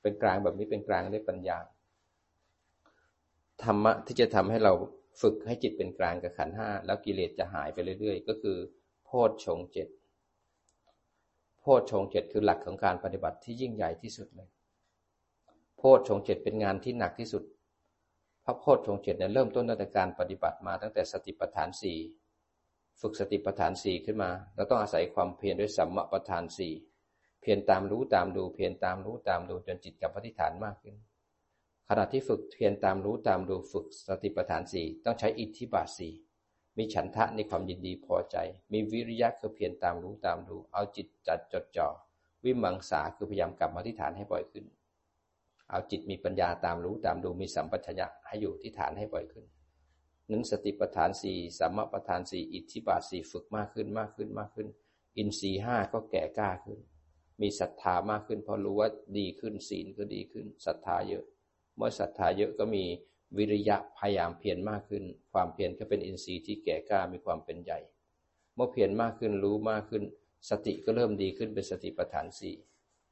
เป็นกลางแบบนี้เป็นกลางด้วยปัญญา ธรรมะที่จะทำให้เราฝึกให้จิตเป็นกลางกับขันห้าแล้วกิเลสจะหายไปเรื่อยๆ ก็คือ โพชฌงเจ็ดพชฌงเจ็ดคือหลักของการปฏิบัติที่ยิ่งใหญ่ที่สุดเลย โพชฌงเจ็ดเป็นงานที่หนักที่สุดพระโพชฌงเจ็ดเนี่ยเริ่มต้นตั้งแต่การปฏิบัติมาตั้งแต่สติปัฏฐานสี่ ฝึกสติปัฏฐานสี่ขึ้นมาเราต้องอาศัยความเพียรด้วยสัมมาปัฏฐานสี่เพียรตามรู้ตามดูเพียรตามรู้ตามดูจนจิตกับปฏิฐานมากขึ้น ขณะที่ฝึกเพียรตามรู้ตามดูฝึกสติปัฏฐานสี่ต้องใช้อิทธิบาทสี่มีฉันทะในความยินดีพอใจ มีวิริยะคือเพียรตามรู้ตามดู เอาจิตจัดจดจ่อวิมังสาคือพยายามกลับมาที่ฐานให้บ่อยขึ้น เอาจิตมีปัญญาตามรู้ตามดูมีสัมปชัญญะให้อยู่ที่ฐานให้บ่อยขึ้น นั้นสติปัฏฐานสี่สัมมาปัฏฐานสี่อิทธิบาทสี่ฝึกมากขึ้นมากขึ้นมากขึ้น อินทรีห้าก็แก่กล้าขึ้น มีศรัทธามากขึ้นเพราะรู้ว่าดีขึ้นศีลก็ดีขึ้นศรัทธาเยอะ เมื่อศรัทธาเยอะก็มีวิริยะพยายามเพียรมากขึ้น ความเพียรก็เป็นอินทรีย์ที่แก่กล้ามีความเป็นใหญ่ เมื่อเพียรมากขึ้นรู้มากขึ้น สติก็เริ่มดีขึ้นเป็นสติปัฏฐานสี่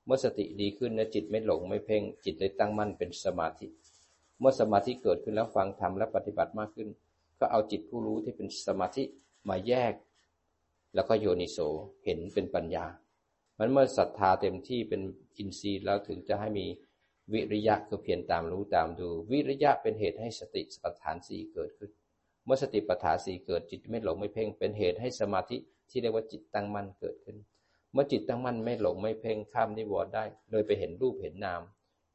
เมื่อสติดีขึ้นนะจิตไม่หลงไม่เพ่งจิตเลยตั้งมั่นเป็นสมาธิ เมื่อสมาธิเกิดขึ้นแล้วฟังธรรมและปฏิบัติมากขึ้น ก็เอาจิตผู้รู้ที่เป็นสมาธิมาแยก แล้วก็โยนิโสเห็นเป็นปัญญา มันเมื่อศรัทธาเต็มที่เป็นอินทรีย์แล้วถึงจะให้มีวิริยะคือเพียรตามรู้ตามดู วิริยะเป็นเหตุให้สติปัฏฐานสี่เกิดขึ้น เมื่อสติปัฏฐานสี่เกิดจิตไม่หลงไม่เพ่ง เป็นเหตุให้สมาธิที่เรียกว่าจิตตั้งมั่นเกิดขึ้น เมื่อจิตตั้งมั่นไม่หลงไม่เพ่งข้ามนิวรณ์ได้เลยไปเห็นรูปเห็นนาม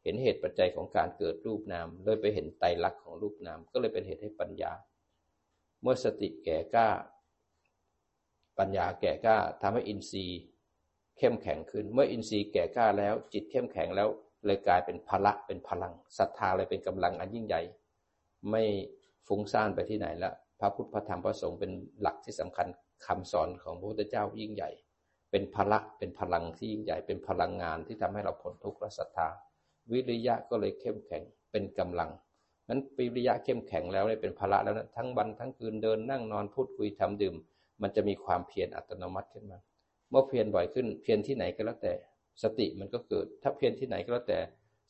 เห็นเหตุปัจจัยของการเกิดรูปนามเลยไปเห็นไตรลักษณ์ของรูปนาม ก็เลยเป็นเหตุให้ปัญญา เมื่อสติแก่กล้า ปัญญาแก่กล้าทำให้อินทรีย์เข้มแข็งขึ้น เมื่ออินทรีย์แก่กล้าแล้ว จิตเข้มแข็งแล้ว เลยกลายเป็นพละเป็นพลังศรัทธาเลยเป็นกำลังอันยิ่งใหญ่ ไม่ฟุ้งซ่านไปที่ไหนละพระพุทธพระธรรมพระสงฆ์เป็นหลักที่สำคัญคำสอนของพระพุทธเจ้ายิ่งใหญ่ เป็นพละเป็นพลังที่ยิ่งใหญ่ เป็นพลังงานที่ทำให้เราพ้นทุกข์และศรัทธา วิริยะก็เลยเข้มแข็งเป็นกำลัง นั้นวิริยะเข้มแข็งแล้วเลยเป็นพละแล้วนะทั้งวันทั้งคืนเดินนั่งนอนพูดคุยทำดื่ม มันจะมีความเพียรอัตโนมัติขึ้นมา เมื่อเพียรบ่อยขึ้นเพียรที่ไหนก็แล้วแต่ สติมันก็เกิด ถ้าเพียรที่ไหนก็แล้วแต่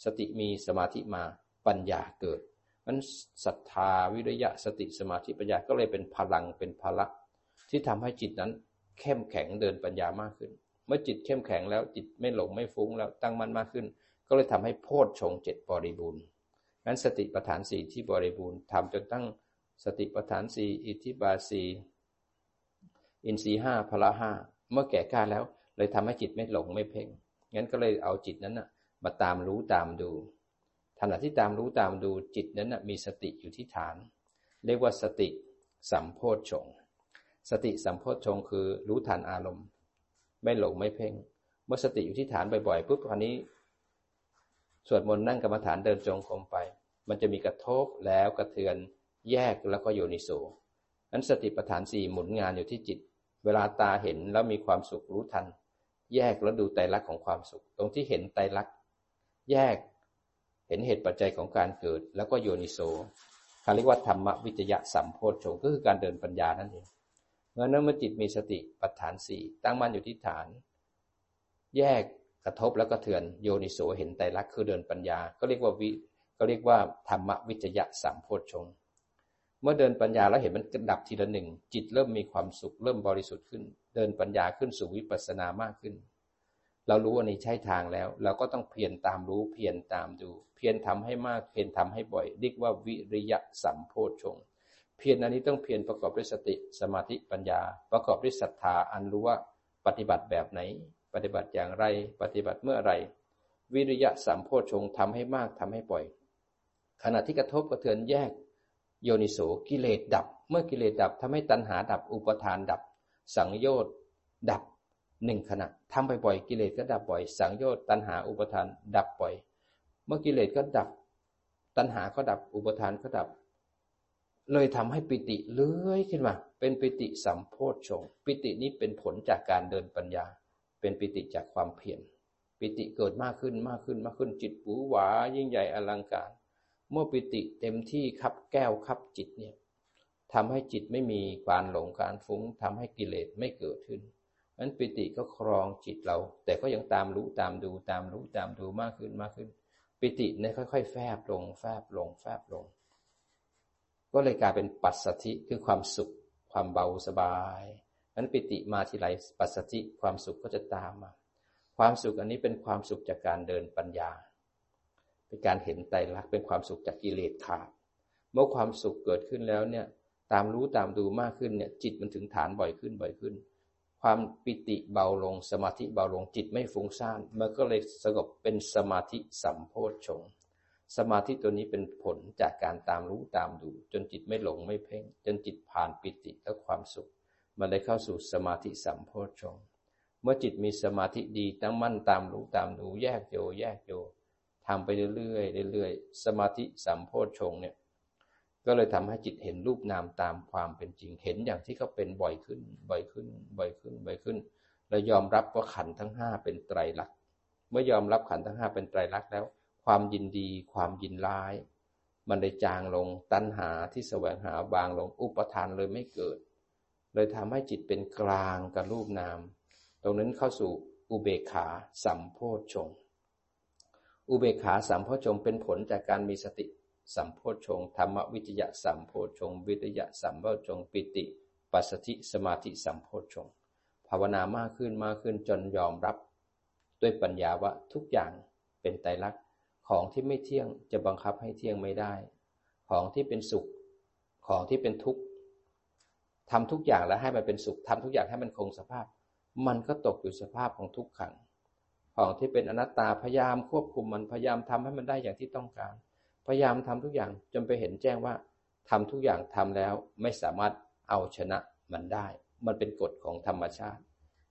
สติมีสมาธิมาปัญญาเกิดมันศรัทธาวิริยะสติสมาธิปัญญาก็เลยเป็นพลังเป็นพละที่ทำให้จิตนั้นเข้มแข็งเดินปัญญามากขึ้น เมื่อจิตเข้มแข็งแล้วจิตไม่หลงไม่ฟุ้งแล้วตั้งมั่นมากขึ้น ก็เลยทำให้โพชฌงเจ็ดบริบูรณ์ นั้นสติปัฏฐานสี่ที่บริบูรณ์ทำจนตั้งสติปัฏฐานสี่อิทธิบาสีอินทรีห้าพละห้าเมื่อแก่กล้าแล้ว เลยทำให้จิตไม่หลงไม่เพ่งงั้นก็เลยเอาจิตนั้นนะมาตามรู้ตามดูขณะที่ตามรู้ตามดูจิตนั้นนะมีสติอยู่ที่ฐาน เรียกว่าสติสัมโพชฌงสติสัมโพชฌงคือรู้ทันอารมณ์ ไม่หลงไม่เพ่ง เมื่อสติอยู่ที่ฐานบ่อยๆปุ๊บคราวนี้สวดมนต์นั่งกรรมฐานเดินจงกรมไป มันจะมีกระทบแล้วกระเทือนแยกแล้วก็โยนิโสนั้นสติปัฏฐานสี่หมุนงานอยู่ที่จิต เวลาตาเห็นแล้วมีความสุขรู้ทัน แยกแล้วดูไตรลักษณ์ของความสุข ตรงที่เห็นไตรลักษณ์แยกเห็นเหตุปัจจัยของการเกิด แล้วก็โยนิโสเขาเรียกว่าธรรมวิจยะสัมโพชฌงก็คือการเดินปัญญานั่นเองเมื่อนั้นเมื่อจิตมีสติปัฏฐานสี่ตั้งมั่นอยู่ที่ฐาน แยกกระทบแล้วก็เถือนโยนิโสเห็นไตรลักษณ์คือเดินปัญญา ก็เรียกว่าวิ ก็เรียกว่าธรรมวิจยะสัมโพชฌงเมื่อเดินปัญญาแล้วเห็นมันกระดับทีละหนึ่ง จิตเริ่มมีความสุขเริ่มบริสุทธิ์ขึ้น เดินปัญญาขึ้นสู่วิปัสสนามากขึ้น เรารู้ว่านี่ใช่ทางแล้ว เราก็ต้องเพียรตามรู้เพียรตามดู เพียรทำให้มากเพียรทำให้บ่อย เรียกว่าวิริยะสัมโพชฌงเพียรอันนี้ต้องเพียรประกอบด้วยสติสมาธิปัญญา ประกอบด้วยศรัทธาอันรู้ว่าปฏิบัติแบบไหน ปฏิบัติอย่างไร ปฏิบัติเมื่อไรวิริยะสัมโพชงทำให้มากทำให้ปล่อย ขณะที่กระทบกระเทือนแยกโยนิโสกิเลสดับ เมื่อกิเลสดับทำให้ตัณหาดับอุปทานดับ สังโยชน์ดับหนึ่งขณะทำบ่อยๆกิเลสก็ดับบ่อย สังโยชน์ตัณหาอุปทานดับบ่อย เมื่อกิเลสก็ดับ ตัณหาก็ดับอุปทานก็ดับ เลยทำให้ปิติเลื้อยขึ้นมา เป็นปิติสัมโพชฌงปิตินี้เป็นผลจากการเดินปัญญา เป็นปิติจากความเพียรปิติเกิดมากขึ้นมากขึ้นมากขึ้นจิตปูหวายิ่งใหญ่อลังการ เมื่อปิติเต็มที่คับแก้วคับจิตเนี่ยทำให้จิตไม่มีการหลงการฟุ้งทำให้กิเลสไม่เกิดขึ้นนั้นปิติก็ครองจิตเรา แต่ก็ยังตามรู้ตามดูตามรู้ตามดูมากขึ้นมากขึ้น ปิติเนี่ยค่อย ๆ แฟบลงแฟบลงแฟบลง ก็เลยกลายเป็นปัสสธิคือความสุข ความเบาสบายนั้นปิติมาทีไรปัสสธิความสุขก็จะตามมา ความสุขอันนี้เป็นความสุขจากการเดินปัญญา เป็นการเห็นไตรลักษณ์เป็นความสุขจากกิเลสขาด เมื่อความสุขเกิดขึ้นแล้วเนี่ยตามรู้ตามดูมากขึ้นเนี่ยจิตมันถึงฐานบ่อยขึ้นบ่อยขึ้น ความปิติเบาลงสมาธิเบาลงจิตไม่ฟุ้งซ่านมันก็เลยสงบเป็นสมาธิสัมโพชฌงสมาธิตัวนี้เป็นผลจากการตามรู้ตามดู จนจิตไม่หลงไม่เพ่ง จนจิตผ่านปิติและความสุข มันได้เข้าสู่สมาธิสัมโพชฌงเมื่อจิตมีสมาธิดีตั้งมั่นตามรู้ตามดูแยกโยแยกโย ทำไปเรื่อยๆเรื่อยๆ สมาธิสัมโพชฌงเนี่ย ก็เลยทำให้จิตเห็นรูปนามตามความเป็นจริง เห็นอย่างที่เขาเป็นบ่อยขึ้น บ่อยขึ้น บ่อยขึ้น บ่อยขึ้น และยอมรับว่าขันทั้งห้าเป็นไตรลักษณ์ เมื่อยอมรับขันทั้งห้าเป็นไตรลักษณ์แล้ว ความยินดี ความยินร้าย มันได้จางลง ตัณหาที่แสวงหาบางลง อุปทานเลยไม่เกิด เลยทำให้จิตเป็นกลางกับรูปนาม ตรงนั้นเข้าสู่อุเบกขาสัมโพชฌงค์ อุเบกขาสัมโพชงเป็นผลจากการมีสติสัมโพชงธรรมวิทยาสัมโพชง วิทยาสัมโพชงปิติปัสสติสมาธิสัมโพชง ภาวนามากขึ้นมากขึ้นจนยอมรับ ด้วยปัญญาว่าทุกอย่างเป็นไตรลักษณ์ของที่ไม่เที่ยงจะบังคับให้เที่ยงไม่ได้ ของที่เป็นสุขของที่เป็นทุกข์ทำทุกอย่างแล้วให้มันเป็นสุขทำทุกอย่างให้มันคงสภาพ มันก็ตกอยู่สภาพของทุกขัง ของที่เป็นอนัตตาพยายามควบคุมมันพยายามทำให้มันได้อย่างที่ต้องการ พยายามทำทุกอย่างจนไปเห็นแจ้งว่าทำทุกอย่างทำแล้วไม่สามารถเอาชนะมันได้ มันเป็นกฎของธรรมชาติ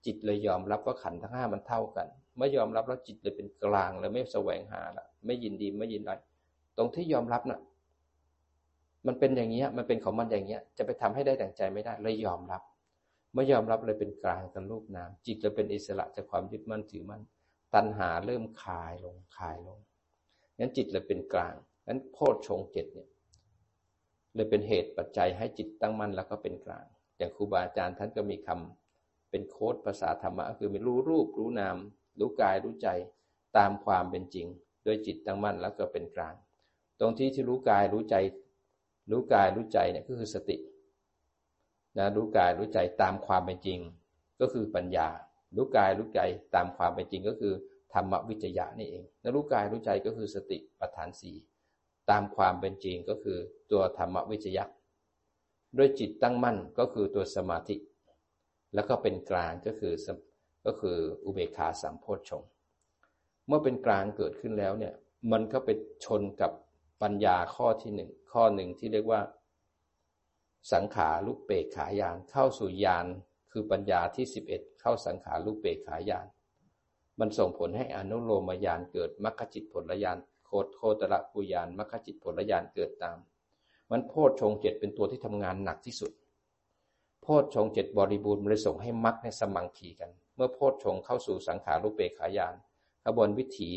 จิตเลยยอมรับว่าขันทั้งห้ามันเท่ากันเมื่อยอมรับแล้วจิตเลยเป็นกลางเลยไม่แสวงหาละไม่ยินดีไม่ยินร้ายตรงที่ยอมรับนะ่ะมันเป็นอย่างเงี้ยมันเป็นของมันอย่างเงี้ย จะไปทำให้ได้ดั่งใจไม่ได้เลยยอมรับ เมื่อยอมรับเลยเป็นกลางกันรูปนามจิตจะเป็นอิสระจากความยึดมั่นถือมั่น ตัณหาเริ่มคลายลงคลายลงงั้นจิตเลยเป็นกลางงั้นโพชฌงเจ็ดเนี่ยเลยเป็นเหตุปัจจัยให้จิตตั้งมั่นแล้วก็เป็นกลาง อย่างครูบาอาจารย์ท่านก็มีคำเป็นโค้ดภาษาธรรมะคือมีรู้รูปรู้นาม รู้กายรู้ใจตามความเป็นจริงโดยจิตตั้งมั่นแล้วก็เป็นกลาง ตรงที่ที่รู้กายรู้ใจ รู้กายรู้ใจเนี่ยก็คือสตินะรู้กายรู้ใจตามความเป็นจริง ก็คือปัญญา รู้กายรู้ใจตามความเป็นจริงก็คือธรรมวิจยะนี่เองนะรู้กายรู้ใจก็คือสติปัฏฐานสี่ตามความเป็นจริงก็คือตัวธรรมวิจยะด้วยจิตตั้งมั่นก็คือตัวสมาธิ แล้วก็เป็นกลางก็คือก็คืออุเบกขาสัมโพชฌงเมื่อเป็นกลางเกิดขึ้นแล้วเนี่ยมันก็ไปชนกับปัญญาข้อที่หนึ่งข้อหนึ่งที่เรียกว่า สังขารุปเปกขายานเข้าสู่ยาน คือปัญญาที่สิบเอ็ดเข้าสังขารุปเปกขายาน มันส่งผลให้อนุโลมยานเกิดมรรคจิตผลยานโคตโคตระปุยานมรรคจิตผลยานเกิดตาม มันโพชฌงเจ็ดเป็นตัวที่ทำงานหนักที่สุด โพชฌงเจ็ดบริบูรณ์มันเลยส่งให้มรรคในสมังคีกัน เมื่อโพชฌงเข้าสู่สังขารุปเปกขายานขบวนวิถี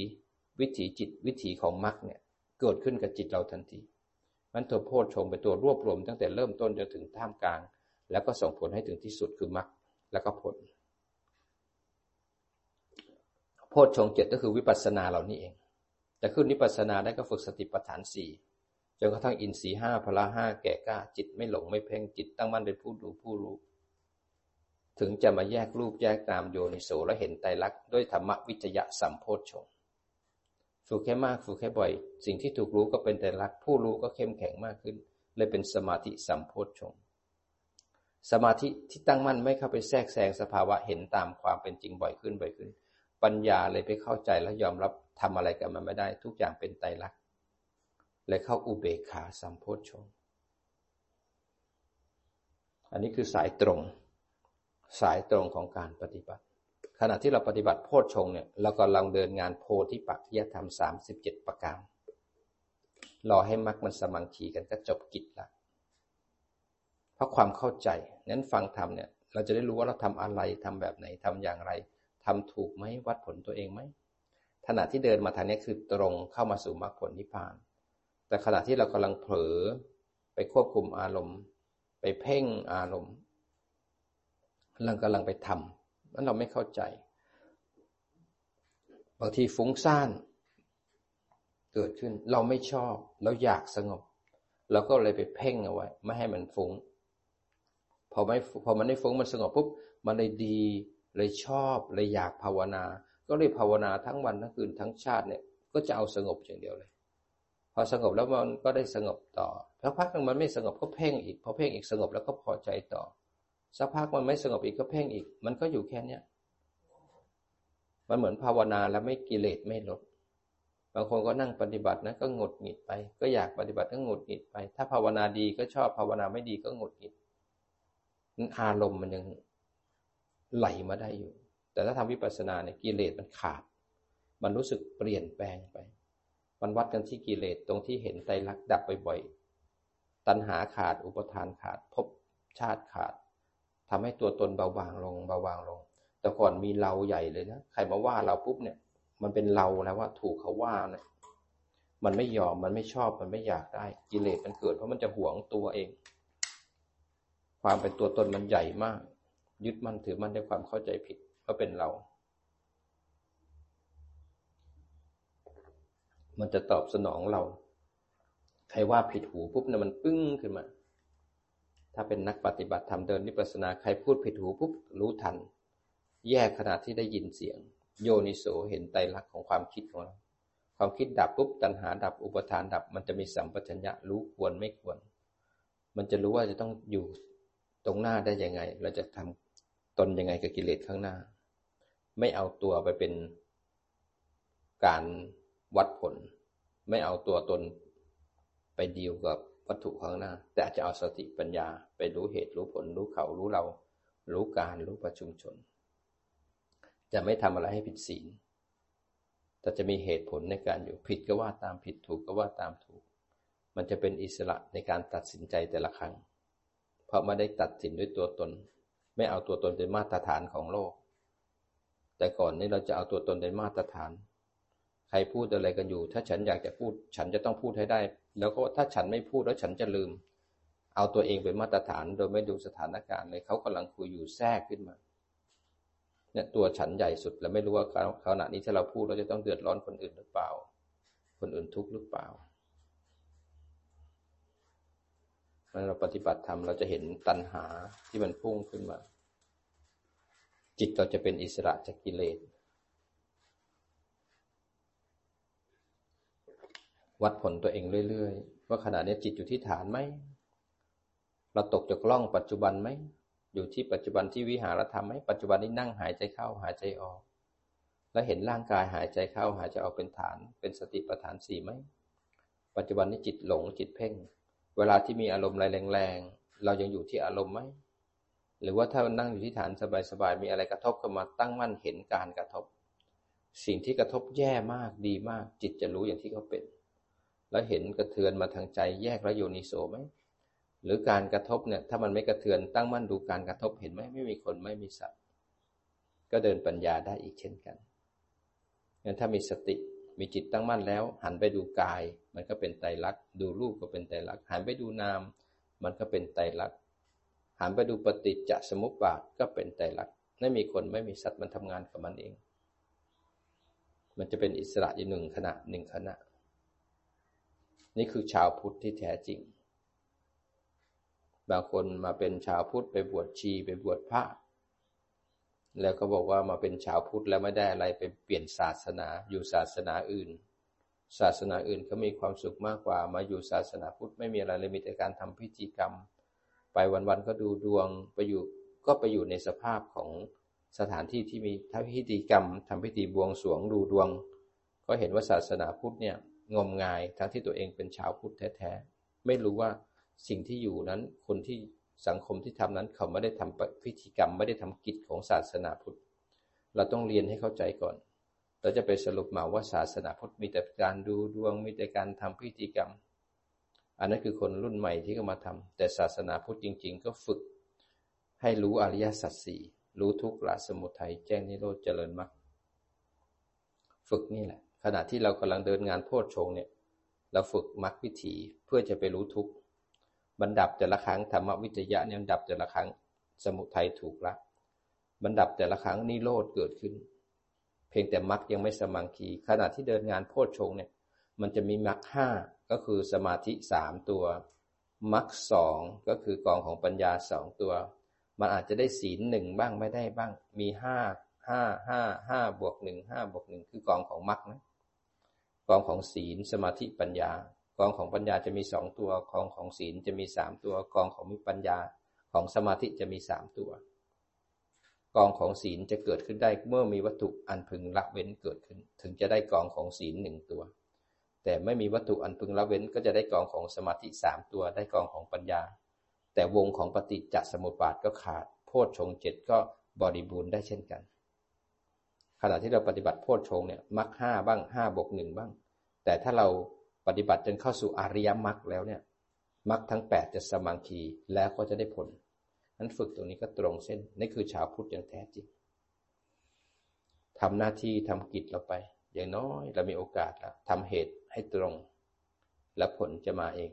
วิถีจิตวิถีของมรรคเนี่ยเกิดขึ้นกับจิตเราทันทีมันตัวโพชฌงเป็นตัวรวบรวมตั้งแต่เริ่มต้นจนถึงท่ามกลาง แล้วก็ส่งผลให้ถึงที่สุดคือมรรคแล้วก็ผล โพชฌงเจ็ดก็คือวิปัสสนาเหล่านี้เองจะขึ้นวิปัสสนาได้ก็ฝึกสติปัฏฐานสี่จนกระทั่งอินทรีห้าพละห้าแก่กล้าจิตไม่หลงไม่เพ่งจิตตั้งมั่นเป็นผู้ดูผู้รู้ ถึงจะมาแยกรูปแยกตามโยนิโสและเห็นไตรลักษณ์ด้วยธรรมวิจยะสัมโพชฌงฝึกแค่มากฝึกแค่บ่อย สิ่งที่ถูกรู้ก็เป็นแต่รักผู้รู้ก็เข้มแข็งมากขึ้น เลยเป็นสมาธิสัมโพชฌง สมาธิที่ตั้งมั่นไม่เข้าไปแทรกแซงสภาวะเห็นตามความเป็นจริงบ่อยขึ้นบ่อยขึ้น ปัญญาเลยไปเข้าใจและยอมรับทำอะไรกับมันไม่ได้ ทุกอย่างเป็นไตรลักษณ์เลยเข้าอุเบกขาสัมโพชฌงอันนี้คือสายตรง สายตรงของการปฏิบัติ ขณะที่เราปฏิบัติโพชฌงเนี่ยเราก็ลังเดินงานโพธิปักขิยธรรมสามสิบเจ็ดประการรอให้มรรคมันสมังคีกันก็จบกิจละ ราะความเข้าใจนั้นฟังธรรมเนี่ยเราจะได้รู้ว่าเราทำอะไรทำแบบไหนทำอย่างไรทำถูกไหมวัดผลตัวเองไหมขณะที่เดินมาทางนี้คือตรงเข้ามาสู่มรรคผลนิพพาน แต่ขณะที่เรากำลังเผลอไปควบคุมอารมณ์ ไปเพ่งอารมณ์เรากำลังไปทำนั้นเราไม่เข้าใจ บางทีฟุ้งซ่านเกิดขึ้นเราไม่ชอบ เราอยากสงบ เราก็เลยไปเพ่งเอาไว้ ไม่ให้มันฟุง้ง พอไม่พอมันไม่ฟุ้งมันสงบปุ๊บมันเลยดีเลยชอบเลยอยากภาวนา ก็เลยภาวนาทั้งวันทั้งคืนทั้งชาติเนี่ยก็จะเอาสงบอย่างเดียวเลย พอสงบแล้วมันก็ได้สงบต่อสักพักนึงมันไม่สงบก็เพ่งอีกพอเพ่งอีกสงบแล้วก็พอใจต่อสักพักมันไม่สงบอีกก็เพ่งอีก มันก็อยู่แค่เนี้ยมันเหมือนภาวนาแล้วไม่กิเลสไม่ลดบางคนก็นั่งปฏิบัตินะก็หงดหงิดไป ก็อยากปฏิบัติก็หงดหงิดไป ถ้าภาวนาดีก็ชอบภาวนาไม่ดีก็หงดหงิด อารมณ์มันยังไหลมาได้อยู่ แต่ถ้าทำวิปัสสนาเนี่ยกิเลสมันขาด มันรู้สึกเปลี่ยนแปลงไป มันวัดกันที่กิเลสตรงที่เห็นไตรลักษณ์ดับบ่อยๆ ตัณหาขาด อุปทานขาด ภพชาติขาดทำให้ตัวตนเบาบางลง เบาบางลง แต่ก่อนมีเราใหญ่เลยนะ ใครมาว่าเราปุ๊บเนี่ย มันเป็นเราแล้วว่าถูกเขาว่าเนี่ยมันไม่ยอม มันไม่ชอบ มันไม่อยากได้ กิเลสมันเกิดเพราะมันจะหวงตัวเอง ความเป็นตัวตนมันใหญ่มาก ยึดมั่นถือมั่นด้วยความเข้าใจผิดว่าเป็นเรา มันจะตอบสนองเรา ใครว่าผิดหูปุ๊บเนี่ยมันปึ้งขึ้นมา ถ้าเป็นนักปฏิบัติธรรมเดินนิพพานาใครพูดผิดหูปุ๊บรู้ทัน แยกขณะที่ได้ยินเสียง โยนิโสเห็นไตรลักษณ์ของความคิดของเราความคิดดับปุ๊บตัณหาดับอุปทานดับ มันจะมีสัมปชัญญะรู้ควรไม่ควร มันจะรู้ว่าจะต้องอยู่ ตรงหน้าได้ยังไง เราจะทำตนยังไงกับกิเลสข้างหน้า ไม่เอาตัวไปเป็นการวัดผล ไม่เอาตัวตนไปดีลกับวัตถุข้างหน้า แต่อาจจะเอาสติปัญญาไปรู้เหตุรู้ผล รู้เขารู้เรา รู้การรู้ประชุมชน จะไม่ทำอะไรให้ผิดศีลแต่จะมีเหตุผลในการอยู่ผิดก็ว่าตามผิดถูกก็ว่าตามถูก มันจะเป็นอิสระในการตัดสินใจแต่ละครั้ง เพราะไม่ได้ตัดสินด้วยตัวตน ไม่เอาตัวตนเป็นมาตรฐานของโลก แต่ก่อนนี้เราจะเอาตัวตนเป็นมาตรฐาน ใครพูดอะไรกันอยู่ ถ้าฉันอยากจะพูด ฉันจะต้องพูดให้ได้ แล้วก็ถ้าฉันไม่พูดแล้วฉันจะลืม เอาตัวเองเป็นมาตรฐานโดยไม่ดูสถานการณ์เลยเขากำลังคุยอยู่แทรกขึ้นมาเนี่ยตัวฉันใหญ่สุดแล้วไม่รู้ว่าขณะนี้ถ้าเราพูดเราจะต้องเดือดร้อนคนอื่นหรือเปล่า คนอื่นทุกข์หรือเปล่า เมื่อเราปฏิบัติธรรมเราจะเห็นตัณหาที่มันพุ่งขึ้นมา จิตเราจะเป็นอิสระจากกิเลสวัดผลตัวเองเรื่อยๆ ว่าขณะนี้จิตอยู่ที่ฐานไหม เราตกจากล่องปัจจุบันไหม อยู่ที่ปัจจุบันที่วิหารธรรมไหม ปัจจุบันนี้นั่งหายใจเข้าหายใจออก แล้วเห็นร่างกายหายใจเข้าหายใจออกเป็นฐาน เป็นสติปัฏฐานสี่ไหม ปัจจุบันนี้จิตหลงจิตเพ่ง เวลาที่มีอารมณ์อะไรแรงๆ เรายังอยู่ที่อารมณ์ไหม หรือว่าถ้านั่งอยู่ที่ฐานสบายๆ มีอะไรกระทบเข้ามาตั้งมั่นเห็นการกระทบ สิ่งที่กระทบแย่มากดีมาก จิตจะรู้อย่างที่เขาเป็น แล้วเห็นกระเทือนมาทางใจแยกแล้วโยนิโสไหม หรือการกระทบเนี่ยถ้ามันไม่กระเทือนตั้งมั่นดูการกระทบเห็นไหมไม่มีคนไม่มีสัตว์ ก็เดินปัญญาได้อีกเช่นกันงั้นถ้ามีสติ มีจิตตั้งมั่นแล้ว หันไปดูกาย มันก็เป็นไตรลักษณ์ดูรูปก็เป็นไตรลักษณ์หันไปดูนาม มันก็เป็นไตรลักษณ์หันไปดูปฏิจจสมุปบาทก็เป็นไตรลักษณ์ไม่มีคนไม่มีสัตว์มันทำงานกับมันเอง มันจะเป็นอิสระอยู่หนึ่งขณะหนึ่งขณะ นี่คือชาวพุทธที่แท้จริง บางคนมาเป็นชาวพุทธไปบวชชีไปบวชพระ แล้วก็บอกว่ามาเป็นชาวพุทธแล้วไม่ได้อะไรไปเปลี่ยนศาสนาอยู่ศาสนาอื่น ศาสนาอื่นเขามีความสุขมากกว่า มาอยู่ศาสนาพุทธไม่มีอะไรเลยมีแต่การทำพิธีกรรม ไปวันๆก็ดูดวงไปอยู่ก็ไปอยู่ในสภาพของสถานที่ที่มีทำพิธีกรรมทำพิธีบวงสรวงดูดวง ก็เห็นว่าศาสนาพุทธเนี่ยงมงายทั้งที่ตัวเองเป็นชาวพุทธแท้ๆไม่รู้ว่าสิ่งที่อยู่นั้นคนที่ สังคมที่ทำนั้นเขาไม่ได้ทำพิธีกรรม ไม่ได้ทำกิจของศาสนาพุทธ เราต้องเรียนให้เข้าใจก่อนเราจะไปสรุปมาว่าศาสนาพุทธมีแต่การดูดวงมีแต่การทำพิธีกรรม อันนั้นคือคนรุ่นใหม่ที่เขามาทำแต่ศาสนาพุทธจริง ๆ ก็ฝึก ให้รู้อริยสัจสี่รู้ทุกข์ละสมุทัยแจ้งนิโรธเจริญมรรคฝึกนี่แหละ ขณะที่เรากำลังเดินงานโพชฌงเนี่ย เราฝึกมรรควิถีเพื่อจะไปรู้ทุกข์ บรรดับแต่ละครั้งธรรมวิจยะเนี่ยดับแต่ละครั้งสมุทัยถูกละบรรดับแต่ละครั้งนิโรธเกิดขึ้น เพียงแต่มรรคยังไม่สมังคีขณะที่เดินงานโพชฌงเนี่ย มันจะมีมรรคห้าก็คือสมาธิสามตัวมรรคสองก็คือกองของปัญญาสองตัว มันอาจจะได้ศีลหนึ่งบ้างไม่ได้บ้าง มีห้าห้าห้าห้าบวกหนึ่งห้าบวกหนึ่งคือกองของมรรคนะกองของศีลสมาธิปัญญา กองของปัญญาจะมีสองตัว กองของศีลจะมีสามตัว กองของมีปัญญาของสมาธิจะมีสามตัว กองของศีลจะเกิดขึ้นได้เมื่อมีวัตถุอันพึงละเว้นเกิดขึ้น ถึงจะได้กองของศีลหนึ่งตัว แต่ไม่มีวัตถุอันพึงละเว้นก็จะได้กองของสมาธิสามตัว ได้กองของปัญญา แต่วงของปฏิจจสมุปบาทก็ขาด โพชฌงเจ็ดก็บริบูรณ์ได้เช่นกัน ขณะที่เราปฏิบัติโพชฌงเนี่ยมักห้าบ้างห้าบวกหนึ่งบ้าง แต่ถ้าเรา ปฏิบัติจนเข้าสู่อริยมรรคแล้วเนี่ยมรรคทั้งแปดจะสมังคีแล้วก็จะได้ผลนั้นฝึกตรงนี้ก็ตรงเส้นนี่คือชาวพุทธอย่างแท้จริงทำหน้าที่ทำกิจเราไป อย่างน้อยเรามีโอกาสแล้วทำเหตุให้ตรง แล้วผลจะมาเอง